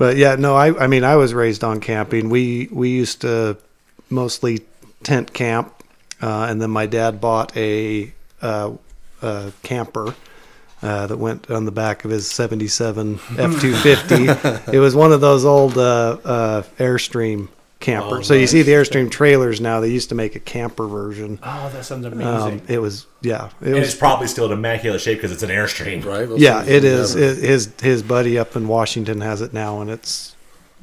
But yeah, no, I I mean I was raised on camping. We we used to mostly tent camp, uh, and then my dad bought a, uh, a camper. Uh, that went on the back of his 77 F250. *laughs* it was one of those old uh, uh, Airstream campers. Oh, so you see the Airstream trailers now. They used to make a camper version. Oh, that sounds amazing. Um, it was yeah, it And was it's probably still in immaculate shape because it's an airstream. right? Those yeah, it is. it will is. never- It, his his buddy up in Washington has it now, and it's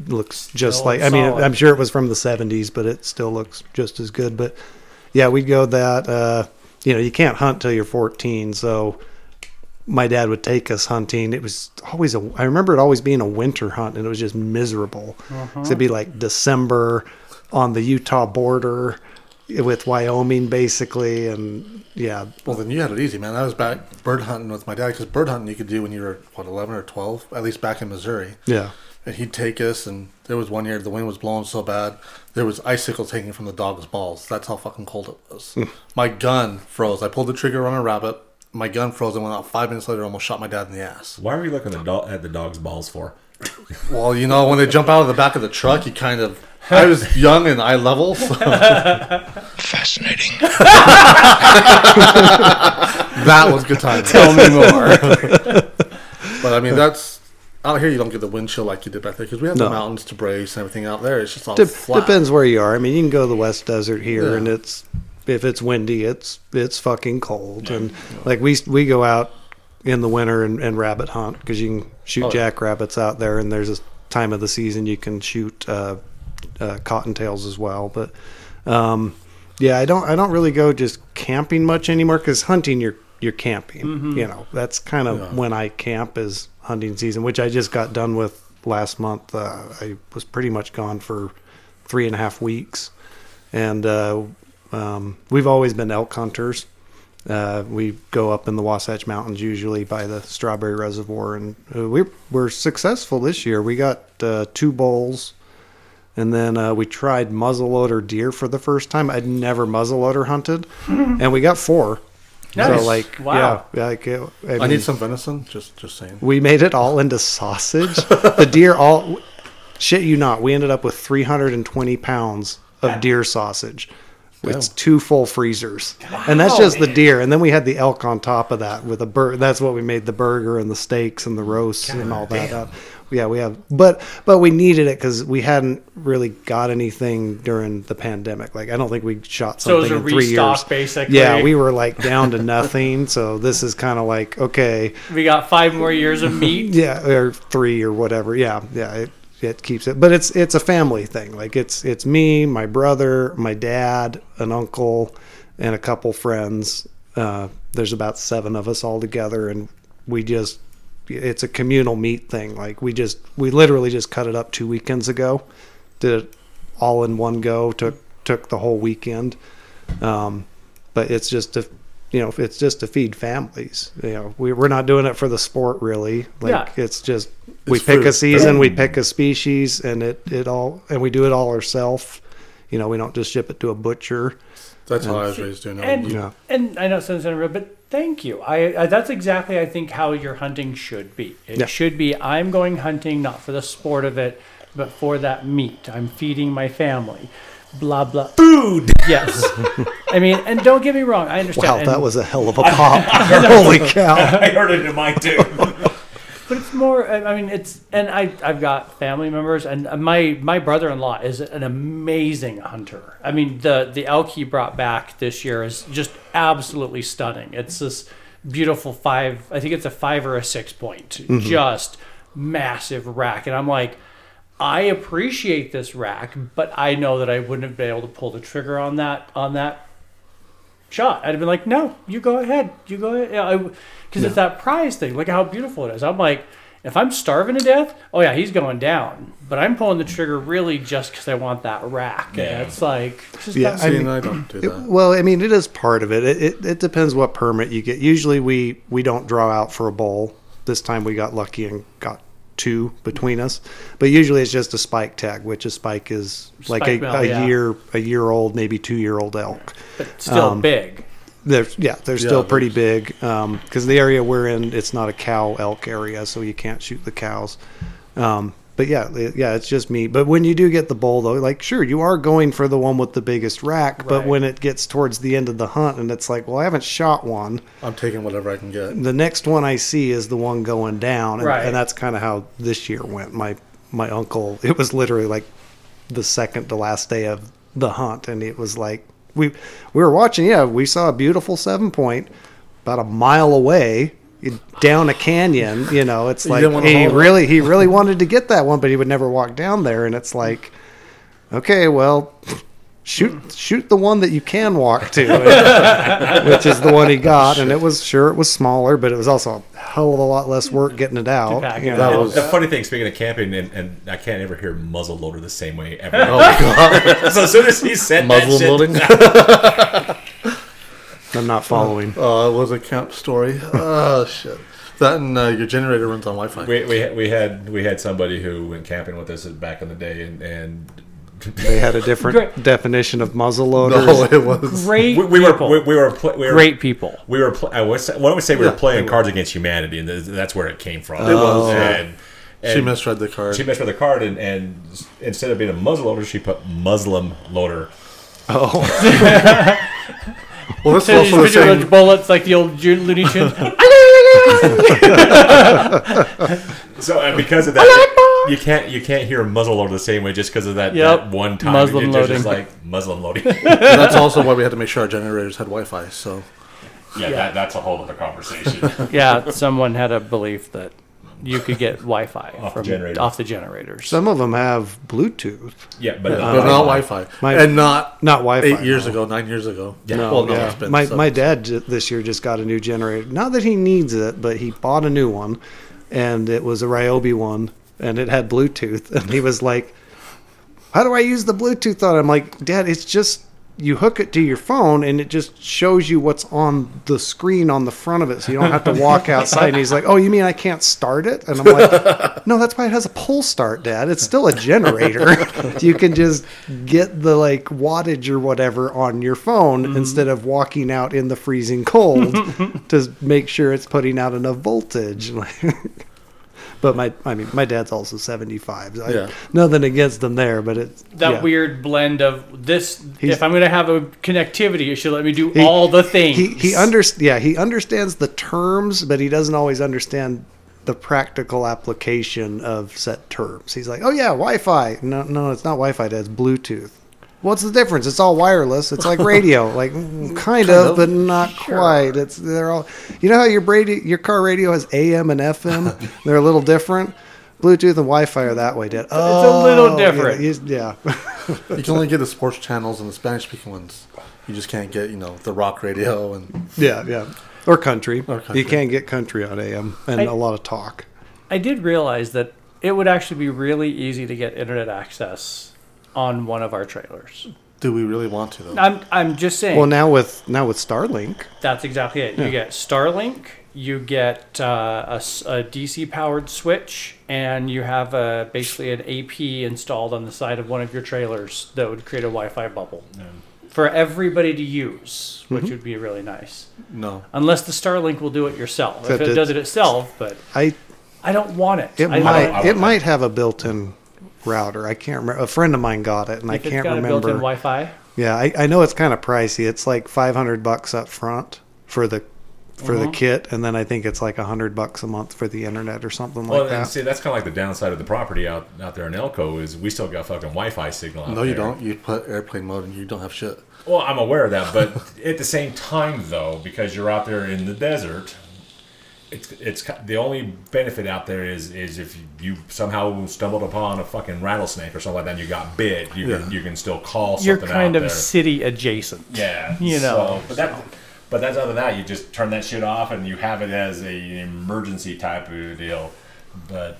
looks just Still like. I mean. I'm sure it was from the '70s, but it still looks just as good. But yeah, we'd go that. Uh, you know, you can't hunt till you're 14, so my dad would take us hunting. It was always a. I remember it always being a winter hunt, and it was just miserable. Uh-huh. So it'd be like December on the Utah border with Wyoming, basically, and yeah, Well, then you had it easy, man. I was back bird hunting with my dad because bird hunting you could do when you were what eleven or twelve, at least back in Missouri. yeah. And he'd take us, and there was one year the wind was blowing so bad, there was icicles hanging from the dog's balls. That's how fucking cold it was. Hmm. my gun froze. I pulled the trigger on a rabbit. My gun froze and went out. Five minutes later, almost shot my dad in the ass. Why were you looking at the, at the dog's balls for? Well, you know, when they jump out of the back of the truck, you kind of. I was *laughs* young and eye level, so Fascinating. that was good time. *laughs* Tell me more. But I mean, that's out here. You don't get the wind chill like you did back there because we have No. the mountains to brace and everything out there. It's just all Dep flat. depends where you are. I mean, you can go to the West Desert here, Yeah. and it's if it's windy, it's it's fucking cold. And like we we go out in the winter and, and rabbit hunt because you can shoot Oh, yeah. jackrabbits out there, and there's a time of the season you can shoot uh, uh, cottontails as well. But um, yeah, I don't I don't really go just camping much anymore because hunting you're you're camping. You know, that's kind of Yeah. when I camp is hunting season, which I just got done with last month. Uh, I was pretty much gone for three and a half weeks, and uh, um, we've always been elk hunters. Uh, we go up in the Wasatch Mountains usually by the Strawberry Reservoir, and uh, we were successful this year. We got uh, two bulls, and then uh, we tried muzzleloader deer for the first time. I'd never muzzleloader hunted, *laughs* and we got four. Nice. So like, Wow. yeah, like it, I, I need some venison. Just just saying. we made it all into sausage. the deer all shit you not. We ended up with 320 pounds of deer sausage. It's two full freezers, and that's just the deer. And then we had the elk on top of that with a bird. That's what we made the burger and the steaks and the roasts and all that. up. Yeah, we have, but but we needed it because we hadn't really got anything during the pandemic. Like I don't think we shot So it was something a in three restock, years. basically. Yeah, we were like down to nothing. So this is kind of like okay, We got five more years of meat. *laughs* yeah, or three or whatever. Yeah, yeah. It, it keeps it, but it's it's a family thing. Like it's it's me, my brother, my dad, an uncle, and a couple friends. Uh, there's about seven of us all together, and we just it's a communal meat thing. Like we just we literally just cut it up two weekends ago, did it all in one go. Took took the whole weekend. Um, but it's just to you know it's just to feed families you know we, we're not doing it for the sport really like Yeah. it's just we It's pick a food. season we pick a species and it it all and we do it all ourselves you know we don't just ship it to a butcher That's how I was raised doing it. And Yeah. and I know it sounds unreal, but thank you. I, I that's exactly I think how your hunting should be. It Yeah. should be I'm going hunting not for the sport of it, but for that meat. I'm feeding my family. Blah blah. Food. Yes. *laughs* I mean, and don't get me wrong. I understand. wow and- that was a hell of a *laughs* pop holy cow *laughs* I heard it in mine too. But it's more. I I mean, it's and I I've got family members, and uh, my my brother in law is an amazing hunter. I mean, the the elk he brought back this year is just absolutely stunning. It's this beautiful five. I think it's a five or a six point, mm-hmm. just massive rack, and I'm like. I appreciate this rack, but I know that I wouldn't have been able to pull the trigger on that on that shot. I'd have been like, "No, you go ahead, you go ahead," because yeah, it's that prize thing. Look at how beautiful it is. I'm like, if I'm starving to death, oh yeah, he's going down. But I'm pulling the trigger really just because I want that rack. Yeah. And it's like, it's just Yeah, I mean- I don't do It- well, I mean, it is part of it. It, it. it depends what permit you get. Usually, we we don't draw out for a bowl. This time, we got lucky and got two between us. But usually, it's just a spike tag, which a spike is like Spike a, bell, a yeah. year a year old, maybe two year old elk. but still um, big. They're yeah, they're still pretty big because the area we're in, it's not a cow elk area, so you can't shoot the cows. Um, but yeah, yeah, it's just me. But when you do get the bull, though, like sure, you are going for the one with the biggest rack. But when it gets towards the end of the hunt, and it's like, well, I haven't shot one. I'm taking whatever I can get. The next one I see is the one going down, and, Right. and that's kind of how this year went. My my uncle, it was literally like the second to last day of the hunt, and it was like we we were watching. Yeah, we saw a beautiful seven point about a mile away down a canyon. You know, it's like he hold it. really he *laughs* really wanted to get that one, but he would never walk down there. And it's like, okay, well. Shoot, shoot the one that you can walk to, *laughs* which is the one he got, and it was sure it was smaller, but it was also a hell of a lot less work getting it out. you know. That was the funny thing, speaking of camping, and, and I can't ever hear muzzle loader the same way ever. Oh god, *laughs* so as soon as he said muzzle that shit, loading. I'm not following. Oh, it was a camp story. Oh shit. That and uh, your generator runs on Wi-Fi. we, we, we had we had somebody who went camping with us back in the day, and, and They had a different Great. definition of muzzle loaders. No, it was. Great we, we were people. we, we were pl- we were Great people. we were pl- I was, why don't we say we were playing they Cards Against Humanity, and that's where it came from. It was. And, and She misread the card. She misread the card, and, and instead of being a muzzle loader, she put Muslim loader. *laughs* well, this is So you also the picture those same. bullets like the old June Looney Tunes. *laughs* *laughs* So and because of that, you can't you can't hear muzzle loader the same way just because of that, Yep. that one time. Muslim It's just loading. like Muslim loading. *laughs* That's also why we had to make sure our generators had Wi-Fi. So yeah, That, that's a whole other conversation. yeah, someone had a belief that you could get Wi-Fi Off the generator. off the generators. Some of them have Bluetooth, yeah, but uh, but not Wi-Fi, My- and not not Wi-Fi. eight years no. ago, nine years ago. No, well, no, yeah. it's been my seven. my dad j- this year just got a new generator. Not that he needs it, but he bought a new one, and it was a Ryobi one, and it had Bluetooth, *laughs* and he was like, "How do I use the Bluetooth on?" it?" I'm like, "Dad, it's just you hook it to your phone and it just shows you what's on the screen on the front of it so you don't have to walk *laughs* outside. And he's like oh you mean i can't start it? And i'm like no that's why it has a pull start dad. It's still a generator. *laughs* *laughs* You can just get the like wattage or whatever on your phone mm-hmm. instead of walking out in the freezing cold to make sure it's putting out enough voltage but my i mean my dad's also 75 I, Yeah. nothing against them there but it's that yeah. weird blend of this. He's- if I'm going to have a connectivity, it should let me do He- all the things. He he under, yeah he understands the terms, but he doesn't always understand the practical application of set terms. He's like, oh yeah, Wi-Fi. No, no, it's not Wi-Fi. Dad, it's Bluetooth. What's the difference? It's all wireless. It's like radio, *laughs* like mm, kind, of, but not quite. It's they're all. You know how your radio, your car radio has AM and FM. *laughs* they're a little different. Bluetooth and Wi-Fi are that way, Dad. It's a little different. Yeah, *laughs* You can only get the sports channels and the Spanish speaking ones. You just can't get, you know, the rock radio and yeah, yeah. Or country. Or country. You can't get country on AM and I- a lot of talk. I did realize that it would actually be really easy to get internet access on one of our trailers. do we really want to though? I'm I'm just saying. Well, now with now with Starlink, That's exactly it. You get Starlink, you get uh, a, s- a DC powered switch, and you have a, basically an AP installed on the side of one of your trailers that would create a Wi Fi bubble for everybody to use, which Mm-hmm. would be really nice. no. Unless the Starlink will do it yourself. If That it did- does it itself, but I I don't want it. it I might don't- I it might have a built-in router. I can't remember. A friend of mine got it, and I if it's can't got a remember. built-in Wi-Fi. yeah, I, I know it's kind of pricey. It's like five hundred bucks up front for the for Uh-huh. the kit, and then I think it's like a hundred bucks a month for the internet or something Well, like and that. see, that's kind of like the downside of the property out out there in Elko is we still got fucking Wi-Fi signal out No, you there. don't. You put airplane mode and you don't have shit. Well, I'm aware of that, but *laughs* at the same time, though, because you're out there in the desert, it's it's the only benefit out there is is if you somehow stumbled upon a fucking rattlesnake or something like that, and you got bit, you Yeah. can you can still call You're kind out of there. city adjacent. Yeah, you know, So, but that, but that's other than that, you just turn that shit off and you have it as a emergency type of deal. But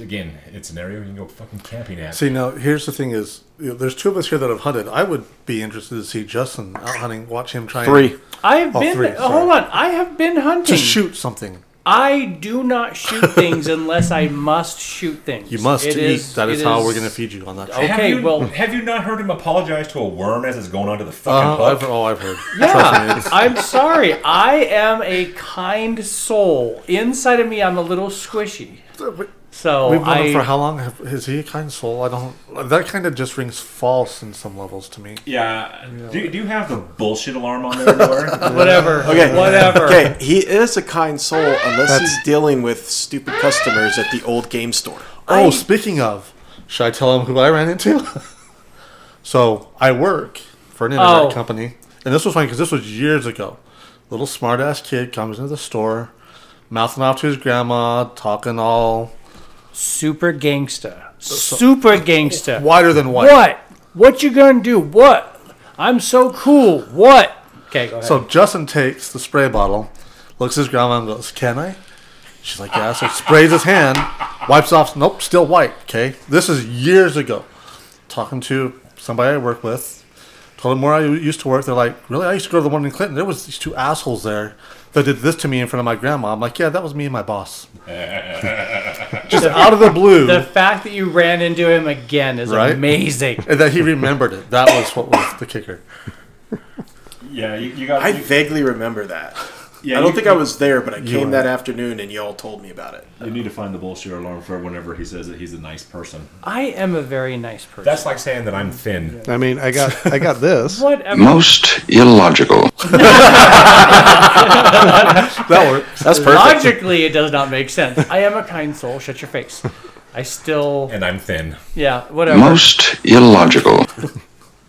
again, it's an area you can go fucking camping at. See, now here's the thing: is you know, there's two of us here that have hunted. I would be interested to see Justin out hunting, watch him try and- Three. I have Oh, been. three, oh, hold on, I have been hunting. to shoot something. I do not shoot *laughs* things unless I must shoot things. You must It eat. is- That is it how is- we're going to feed you on that. Okay, have you, well- have you not heard him apologize to a worm as it's going onto the fucking Uh, hook? I've, oh, I've heard. Yeah, I'm sorry. I am a kind soul. Inside of me, I'm a little squishy. It's- So We've known I. him for how long? Have- Is he a kind soul? I don't. That kind of just rings false in some levels to me. Yeah. Do, do you have the bullshit alarm on there anywhere? *laughs* whatever. Okay. *laughs* Whatever. Okay, he is a kind soul unless That's- he's dealing with stupid customers at the old game store. Oh, speaking of, should I tell him who I ran into? *laughs* so I work for an internet Oh. company, and this was funny because this was years ago. Little smart ass kid comes into the store, mouthing off to his grandma, talking all Super gangsta. Super gangsta. wider than white. What? What you gonna do? What? I'm so cool. What? Okay, go ahead. So Justin takes the spray bottle, looks at his grandma and goes, "Can I?" She's like, "Yeah." So sprays his hand, wipes off. Nope, still white. Okay, this is years ago. Talking to somebody I work with, told them where I used to work. They're like, "Really? I used to go to the one in Clinton. There was these two assholes there that did this to me in front of my grandma." I'm like, "Yeah, that was me and my boss." *laughs* Just out of the blue, the fact that you ran into him again is Right? amazing. and that he remembered it. That was what was the kicker. yeah, you, you got. I you- vaguely remember that. Yeah, I don't you- think I was there, but I came that afternoon and y'all told me about it. You need to find the bullshit alarm for whenever he says that he's a nice person. I am a very nice person. That's like saying that I'm thin. I mean, I got I got this. Whatever. Most illogical. *laughs* That worked. That's perfect. Logically, it does not make sense. I am a kind soul. Shut your face. I still, And I'm thin. yeah, whatever. Most illogical. *laughs*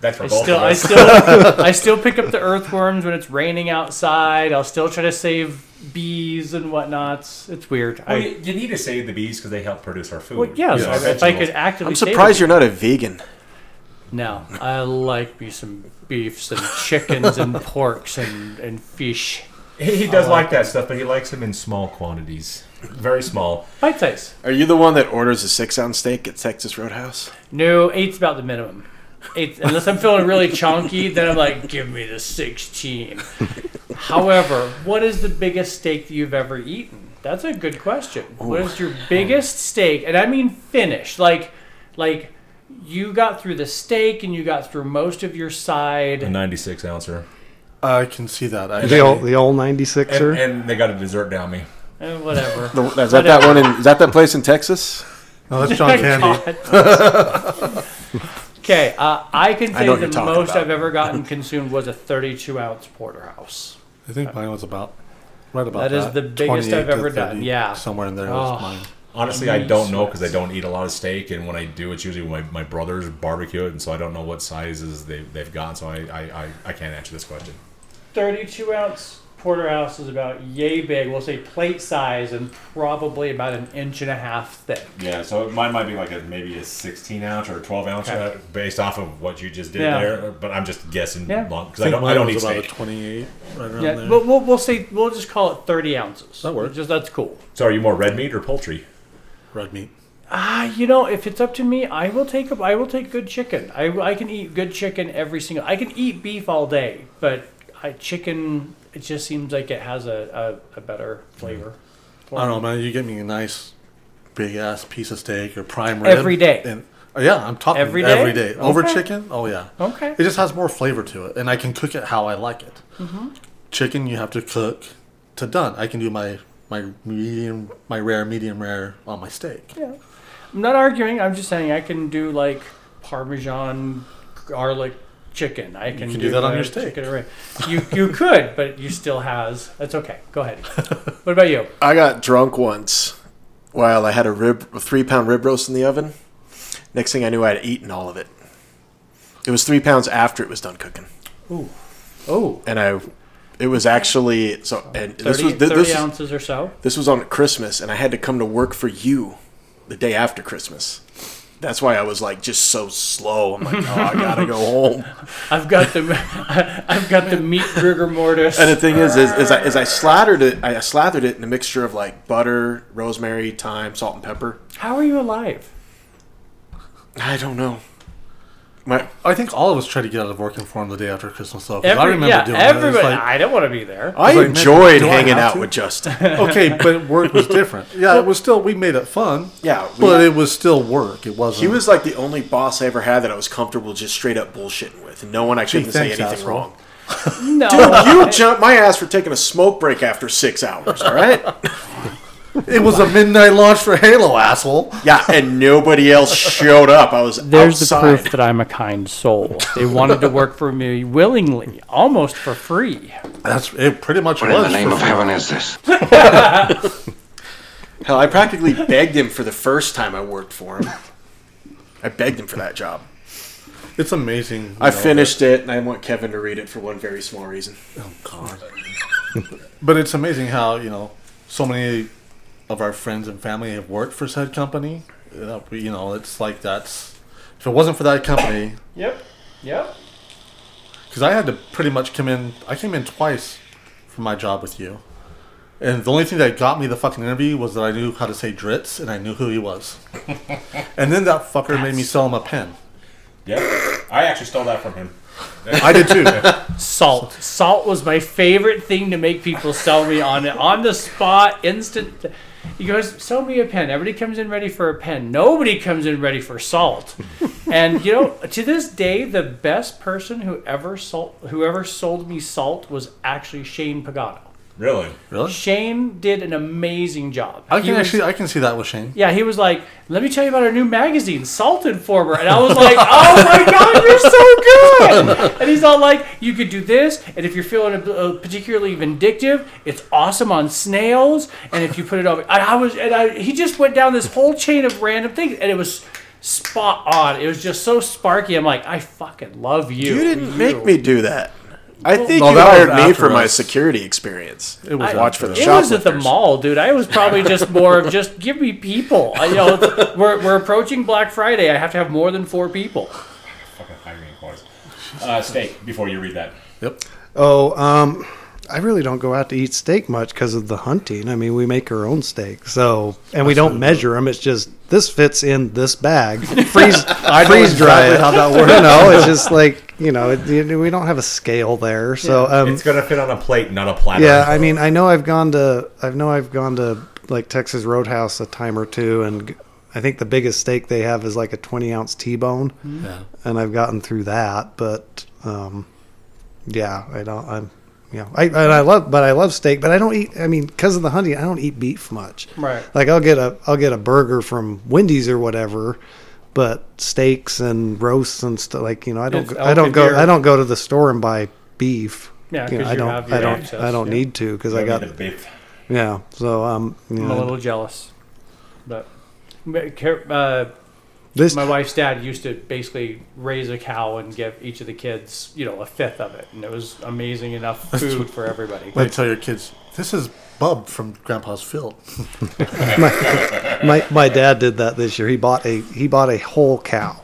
That's for I both still, of I still, *laughs* I still pick up the earthworms when it's raining outside. I'll still try to save bees and whatnots. It's weird. Well, I, you, you need to save the bees because they help produce our food. well, yes, You know, if I could actively. I'm surprised them. you're not a vegan. No, I like me some beefs and chickens and porks and, and fish. He, he does like that stuff, but he likes them in small quantities, very small. Bite size. Are you the one that orders a six ounce steak at Texas Roadhouse? No, eight's about the minimum. It's, unless I'm feeling really chunky, then I'm like, give me the 16. However, what is the biggest steak that you've ever eaten? That's a good question. What is your biggest steak? And I mean finished. Like, like you got through the steak and you got through most of your A side. 96 ouncer. I can see that. The Actually. old, the old 96er. And, and they got a dessert down me. Eh, whatever. The- is that that one? In, is that that place in Texas? No, that's John *laughs* Candy. *laughs* *laughs* okay, uh, I can I say know what the you're talking most about. I've ever gotten *laughs* consumed was a 32 ounce porterhouse. I think mine was about right about That that. is the biggest 28 I've to ever done, 30, yeah. somewhere in there Oh. was mine. Honestly, I I don't know because I don't eat a lot of steak, and when I do, it's usually my, my brothers barbecue it, and so I don't know what sizes they, they've gotten, so I, I, I, I can't answer this question. 32 ounce porterhouse is about yay big. We'll say plate size and probably about an inch and a half thick. Yeah, so mine might be like a maybe a 16 ounce or a 12 ounce Okay. uh, based off of what you just did Yeah. there, but I'm just guessing Yeah. because I I don't, I don't eat about steak. a 28, right around Yeah, there. but we'll, we'll say we'll just call it 30 ounces. That works. Just that's cool. So are you more red meat or poultry? Red meat. Ah, you know, if it's up to me, I will take a, I will take good chicken. I, I can eat good chicken every single. I can eat beef all day, but I, chicken it just seems like it has a, a, a better flavor. I don't know, man. You get me a nice big ass piece of steak or prime rib Every day? And, oh, yeah, I'm talking Every day? every day. Over chicken? Oh yeah. Okay. It just has more flavor to it, and I can cook it how I like it. Mm-hmm. Chicken, you have to cook to done. I can do my my medium, my rare, medium rare on my steak. Yeah. I'm not arguing. I'm just saying I can do like Parmesan garlic chicken. I can, can do that on your steak. chicken array. You you could, but you still has. That's okay. Go ahead. *laughs* what about you? I got drunk once while I had a rib, a three pound rib roast in the oven. Next thing I knew, I had eaten all of it. It was three pounds after it was done cooking, Oh, Oh. and I, it was actually so. And 30, this was 30 this, was ounces or so. this was on Christmas, and I had to come to work for you the day after Christmas. That's why I was like just so slow. I'm like, oh, I gotta go home. *laughs* I've got the *laughs* I've got the meat rigor mortis. And the thing is, is, is I, is I slathered it. I slathered it in a mixture of like butter, rosemary, thyme, salt, and pepper. How are you alive? I don't know. My I think all of us tried to get out of working for him the day after Christmas, though. 'cause Every, I remember yeah, doing it. Everybody. like- I don't want to be there. I like, enjoyed do I hanging have out to? with Justin. *laughs* okay, but work was different. Yeah, it was still we made it fun. Yeah, we- but it was still work. It wasn't. He was like the only boss I ever had that I was comfortable just straight up bullshitting with. And no one actually Gee, couldn't say anything asshole. wrong. No, dude, You jumped my ass for taking a smoke break after six hours, all right? *laughs* It was a midnight launch for Halo, asshole. Yeah, and nobody else showed up. I was There's outside. the proof that I'm a kind soul. They wanted to work for me willingly, almost for free. That's it. Pretty much What was. in the name of free. heaven is this? *laughs* Hell, I practically begged him for the first time I worked for him. I begged him for that job. It's amazing. I know, finished it, and I want Kevin to read it for one very small reason. Oh God. *laughs* but it's amazing how you know so many of our friends and family have worked for said company. Uh, You know, it's like that's if it wasn't for that company, Yep. Yep. because I had to pretty much come in. I came in twice for my job with you, and the only thing that got me the fucking interview was that I knew how to say Dritz and I knew who he was. *laughs* and then that fucker made me sell him a pen. Yeah, I actually stole that from him. I did too. *laughs* Salt. Salt was my favorite thing to make people sell me on it on the spot, instant. He goes, "Sell me a pen." Everybody comes in ready for a pen. Nobody comes in ready for salt. *laughs* and you know, to this day, the best person who ever salt, whoever sold me salt was actually Shane Pagano. Really? really? Shane did an amazing job. I can was- actually I can see that with Shane. Yeah, he was like, "Let me tell you about our new magazine, Salt Informer," and I was *laughs* like, "Oh my god, you're so good!" *laughs* And he's all like, "You could do this, and if you're feeling uh, particularly vindictive, it's awesome on snails, and if you put it over." And I was, and I, he just went down this whole chain of random things, and it was spot on. It was just so sparky. I'm like, I fucking love you. You didn't make me do that. I think No, you that hired me after for my security experience. It was Watch for the us. It was at the mall, dude. I was probably just more of just give me people. I, you know, *laughs* we're, we're approaching Black Friday. I have to have more than four people. Fucking hiring quotas. Uh, steak. Before you read that. Yep. Oh, um, I really don't go out to eat steak much because of the hunting. I mean, we make our own steak, so and we don't measure them. It's just this fits in this bag. *laughs* Freeze, freeze dry it. how that works. You know, it's just like you know, it, you- we don't have a scale there. So um, it's gonna fit on a plate, not a platter. yeah, I mean, I know I've gone to, I know I've gone to like Texas Roadhouse a time or two, and I think the biggest steak they have is like a twenty ounce T-bone, Yeah. and I've gotten through that. But um, yeah, I don't. I'm, you know, I and I love, but I love steak, but I don't eat. I mean, because of the hunting, I don't eat beef much. Right. Like I'll get a, I'll get a burger from Wendy's or whatever. But steaks and roasts and stuff like you know I don't go, I don't go and I don't go to the store and buy beef. Yeah, You know, 'cause I you don't I don't access, I don't yeah. need to because I got the beef. yeah. So um, you I'm know, a little jealous, but but uh, this my wife's dad used to basically raise a cow and give each of the kids, you know, a fifth of it, and it was amazing enough food for everybody. Wait, tell your kids this is Bub from Grandpa's field. *laughs* my my dad did that this year. He bought a he bought a whole cow.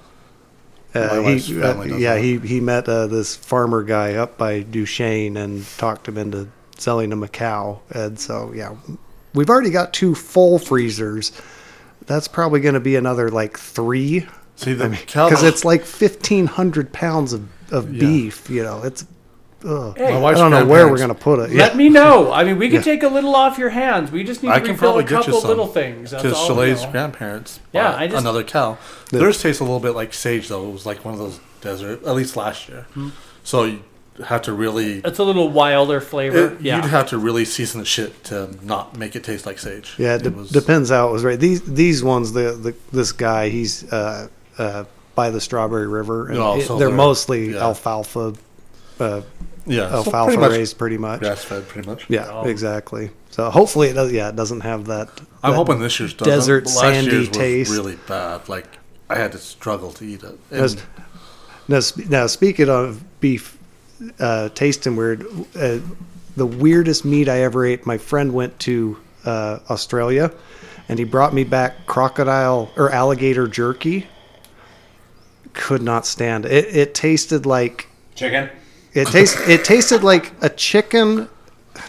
Uh, he, uh, yeah, that. he he met uh, this farmer guy up by Duchesne and talked him into selling him a cow. And so yeah, we've already got two full freezers. That's probably going to be another like three See the cow because it's like fifteen hundred pounds of, of beef. You know, it's. Ugh. Hey, My I don't know where we're going to put it. Let Yeah. me know. I mean, we could take a little off your hands. We just need to can refill probably a get you couple some. little things. That's Because all. Chalet's grandparents Yeah, I just- another cow. Theirs tastes a little bit like sage, though. It was like one of those desert, at least last year. Hmm. So you have to really, It's a little wilder flavor. it- yeah. you'd have to really season the shit to not make it taste like sage. Yeah, it, it de- depends how it was right. These these ones, the, the this guy, he's uh, uh, by the Strawberry River, and Oh, it- so they're, they're- mosely yeah. alfalfa, uh, Yeah, so alfalfa pretty much raised, pretty much. grass fed, pretty much. Yeah, Oh. exactly. So hopefully it does. Yeah, it doesn't have that. I'm that- hoping this year's doesn't. desert last sandy year's was taste. really bad. Like I had to struggle to eat it. And Now, now speaking of beef uh, tasting weird, uh, the weirdest meat I ever ate. My friend went to uh, Australia, and he brought me back crocodile or alligator jerky. Could not stand it. It, it tasted like Chicken. It taste. It tasted like a chicken.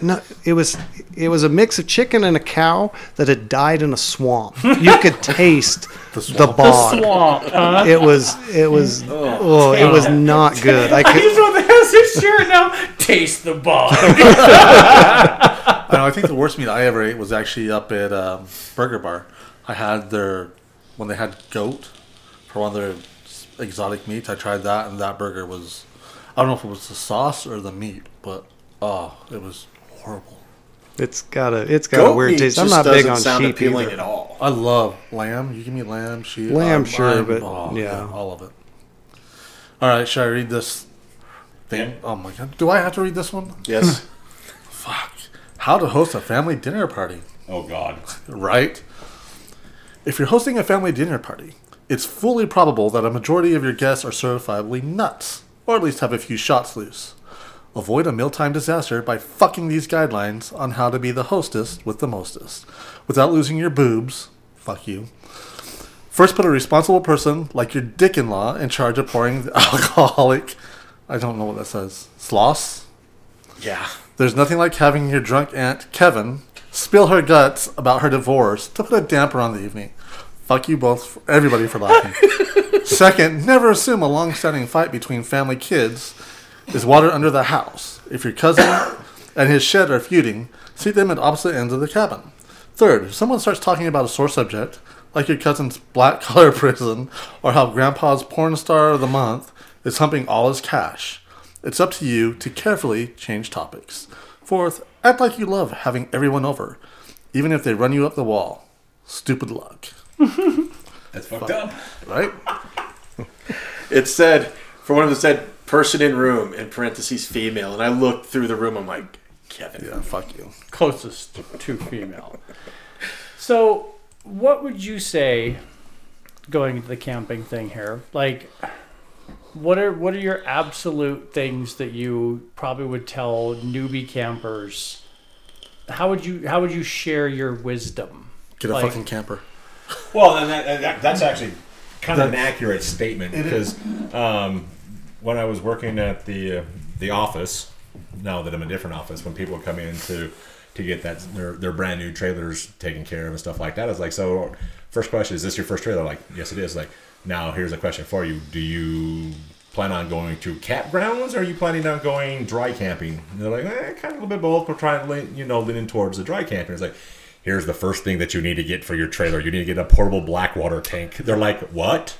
No, it was it was a mix of chicken and a cow that had died in a swamp. You could taste the, swamp. bog. Swamp, huh? It was it was oh, it was not good. I *laughs* I could just want to have this shirt now. Taste the bog. *laughs* I, know, I think the worst meat I ever ate was actually up at um, Burger Bar. I had their when they had goat for one of their exotic meats. I tried that, and that burger was I don't know if it was the sauce or the meat, but oh, it was horrible. it's got a it's got a weird taste. I'm not big on sound sheep appealing either. at all. I love lamb. You give me lamb, sheep, Lamb, I'm- sure, I'm- but, oh, yeah. all of it. All right, should I read this thing? Oh my god, do I have to read this one? Yes. *laughs* Fuck. How to host a family dinner party. Oh God. right? If you're hosting a family dinner party, it's fully probable that a majority of your guests are certifiably nuts, or at least have a few shots loose. Avoid a mealtime disaster by fucking these guidelines on how to be the hostess with the mostest, without losing your boobs. Fuck you. First, put a responsible person like your dick-in-law in charge of pouring the *laughs* alcoholic. I don't know what that says. Sloss. yeah. There's nothing like having your drunk aunt, Kevin, spill her guts about her divorce to put a damper on the evening. Fuck you both, everybody for laughing. *laughs* Second, never assume a long-standing fight between family kids is water under the house. If your cousin and his shed are feuding, seat them at opposite ends of the cabin. Third, if someone starts talking about a sore subject, like your cousin's black *laughs* collar prison or how grandpa's porn star of the month is humping all his cash, it's up to you to carefully change topics. Fourth, act like you love having everyone over, even if they run you up the wall. Stupid luck, That's fucked up. right? *laughs* It said, for one of them, it said person in room, in parentheses female. And I looked through the room, I'm like, Kevin. Yeah, fuck you. Closest to female. So, what would you say, going into the camping thing here, like, what are what are your absolute things that you probably would tell newbie campers? How would you how would you share your wisdom? Get a Like- fucking camper. Well, and that, that, that's actually kind of an accurate statement because um, when I was working at the uh, the office, now that I'm in a different office, when people come in to to get that their their brand new trailers taken care of and stuff like that, it's like so. First question: Is this your first trailer? Like, yes, it is. Like, now here's a question for you: Do you plan on going to campgrounds, or are you planning on going dry camping? And they're like, eh, kind of a little bit both. We're trying to lean, you know leaning towards the dry camping. It's like. Here's the first thing that you need to get for your trailer. You need to get a portable black water tank. They're like, what?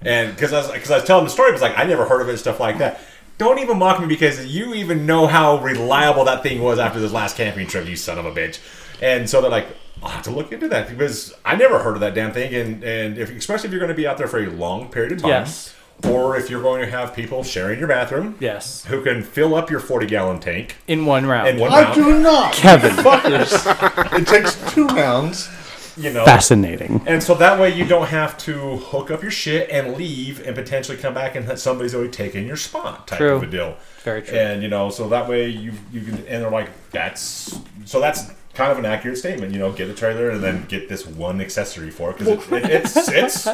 And because I was because I was telling the story, it was like I never heard of it stuff like that. Don't even mock me because you even know how reliable that thing was after this last camping trip, you son of a bitch. And so they're like, I'll have to look into that because I never heard of that damn thing. And and if, especially if you're going to be out there for a long period of time, Yes. Or if you're going to have people sharing your bathroom, Yes. who can fill up your 40 gallon tank In one round. in one I round, do not. Kevin. Fuckers. it takes two rounds. you know. Fascinating. And so that way you don't have to hook up your shit and leave and potentially come back and somebody's already taken your spot type True. of a deal. Very true. And you know, so that way you you can and they're like that's so that's kind of an accurate statement. You know, get a trailer and then get this one accessory for it because it, it, it's it's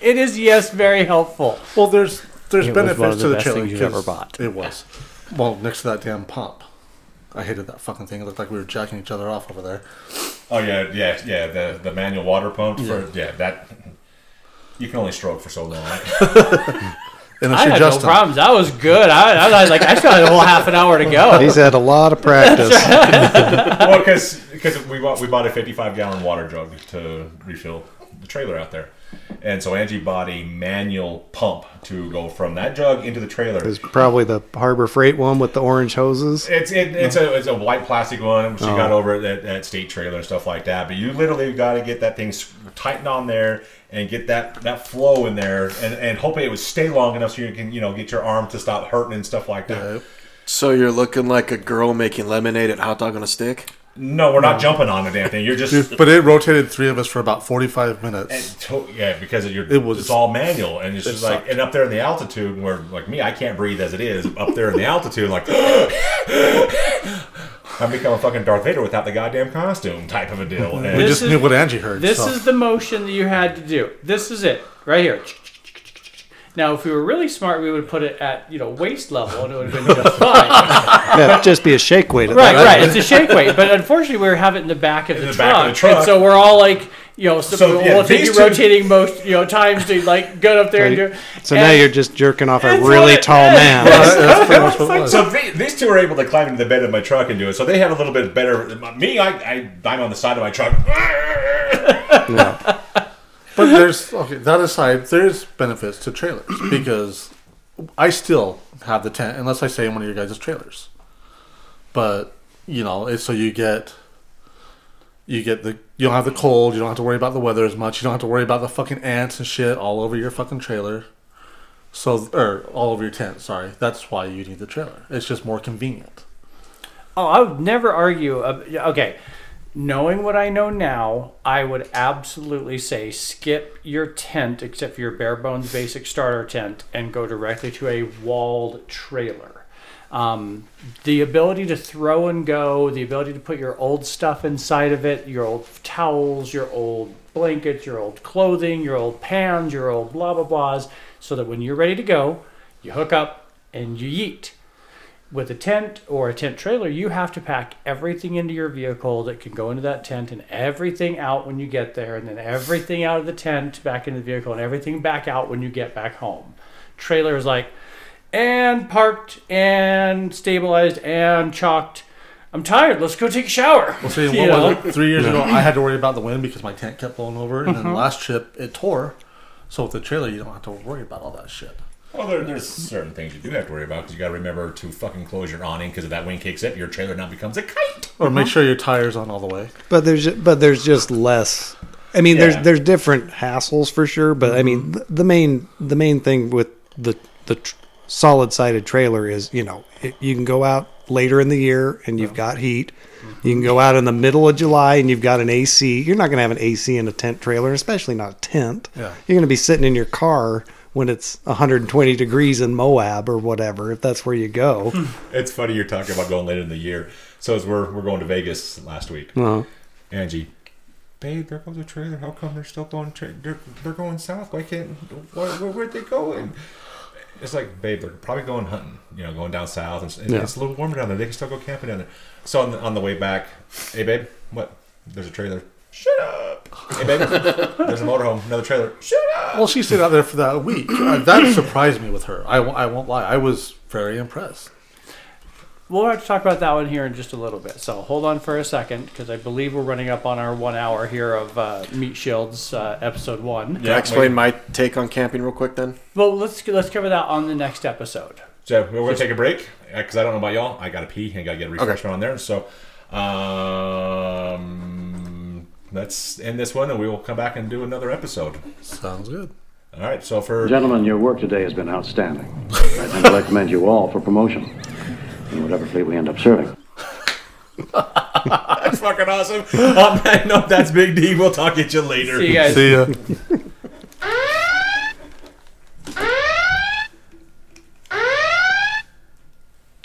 It is yes, very helpful. Well, there's there's It was benefits one of to the the best trailer. things you've ever 'cause bought. It was. Well, next to that damn pump. I hated that fucking thing. It looked like we were jacking each other off over there. oh yeah yeah yeah the the manual water pump for yeah that you can only stroke for so long. *laughs* *laughs* And I it's had Justin. no problems. I was good. I, I was like, I still had a whole half an hour to go. He's had a lot of *laughs* practice. well, because we bought we bought a 55 gallon water jug to refill the trailer out there, and so Angie bought a manual pump to go from that jug into the trailer. It's probably the Harbor Freight one with the orange hoses. It's it, it's a it's a white plastic one. She oh. got over it at, at state trailer and stuff like that. But you literally got to get that thing tightened on there and get that that flow in there, and and hoping it would stay long enough so you can you know get your arm to stop hurting and stuff like that. Yeah. So you're looking like a girl making lemonade at hot dog on a stick. No, we're not jumping on the damn thing. You're just *laughs* But it rotated three of us for about 45 minutes. To- yeah, because you're, It was- it's all manual, and it's just like, and up there in the altitude, where like me, I can't breathe as it is. Up there in the altitude, like *laughs* I become a fucking Darth Vader without the goddamn costume, type of a deal. *laughs* we And This just is- knew what Angie heard. This so. is the motion that you had to do. This is it, right here. Now, if we were really smart, we would put it at you know waist level, and it would have been *laughs* just fine. That'd just be a shake weight. At right, that right. It's a shake weight, but unfortunately, we have it in the back of the, the truck, back of the truck. and so we're all like, you know, so, So, we'll yeah, take you two- rotating most you know times to like get up there and do. So now you're just jerking off a really what- tall man. *laughs* That's pretty much what so the- these two were able to climb into the bed of my truck and do it. So they had a little bit better. Me, I, I I'm on the side of my truck. *laughs* But there's okay. That aside, there's benefits to trailers *clears throat* because I still have the tent unless I stay in one of your guys' trailers. But you know, it's so you get you get the you don't have the cold. You don't have to worry about the weather as much. You don't have to worry about the fucking ants and shit all over your fucking trailer. So or all over your tent. Sorry, that's why you need the trailer. It's just more convenient. Oh, I would never argue. Uh, okay, knowing what I know now, I would absolutely say skip your tent, except for your bare bones basic starter tent, and go directly to a walled trailer. Um, the ability to throw and go, the ability to put your old stuff inside of it, your old towels, your old blankets, your old clothing, your old pans, your old blah blah blahs, so that when you're ready to go, you hook up and you yeet with a tent or a tent trailer, you have to pack everything into your vehicle that can go into that tent and everything out when you get there, and then everything out of the tent back into the vehicle and everything back out when you get back home. Trailer is like, and parked and stabilized and chalked. I'm tired. Let's go take a shower. Well, see, *laughs* You what was it? Three years ago, *laughs* I had to worry about the wind because my tent kept blowing over, and Mm-hmm. then the last trip it tore. So with the trailer, you don't have to worry about all that shit. Well, there, there's certain things you do have to worry about because you got to remember to fucking close your awning because if that wind kicks up, your trailer now becomes a kite. Or make uh-huh. sure your tires on all the way. But there's but there's just less. I mean, Yeah. there's there's different hassles for sure. But I mean, mm-hmm. the, the main the main thing with the the tr- solid sided trailer is you know it, you can go out later in the year and you've got heat. Mm-hmm. You can go out in the middle of July and you've got an AC. You're not going to have an AC in a tent trailer, especially not a tent. Yeah. You're going to be sitting in your car when it's 120 degrees in Moab or whatever, if that's where you go. *laughs* It's funny you're talking about going later in the year. So as we're we're going to Vegas last week, Uh, Angie, babe, there goes a trailer. How come they're still going? Tra- they're, they're going south. Why can't? Why, where, where'd they go? And, it's like, babe, they're probably going hunting, you know, going down south, and, and Yeah. it's a little warmer down there. They can still go camping down there. So on the, on the way back, hey, babe, what? There's a trailer. Shut up. Hey, babe, there's a motorhome. Another trailer. Shut up. Well, she stayed out there for that week. Uh, that surprised me with her. I, won't- I won't lie. I was very impressed. We'll have to talk about that one here in just a little bit. So hold on for a second, because I believe we're running up on our one hour here of uh, Meat Shields uh, episode one. Can I explain my take on camping real quick then? Well, let's let's cover that on the next episode. So we're going to take a break because I don't know about y'all. I got to pee and got to get a refreshment on there. So um, let's end this one and we will come back and do another episode. Sounds good. All right. So for Gentlemen, your work today has been outstanding. *laughs* I tend to recommend you all for promotion in whatever fleet we end up serving. *laughs* that's fucking awesome. On that note, that's Big D. We'll talk at you later. See you guys. See ya. *laughs*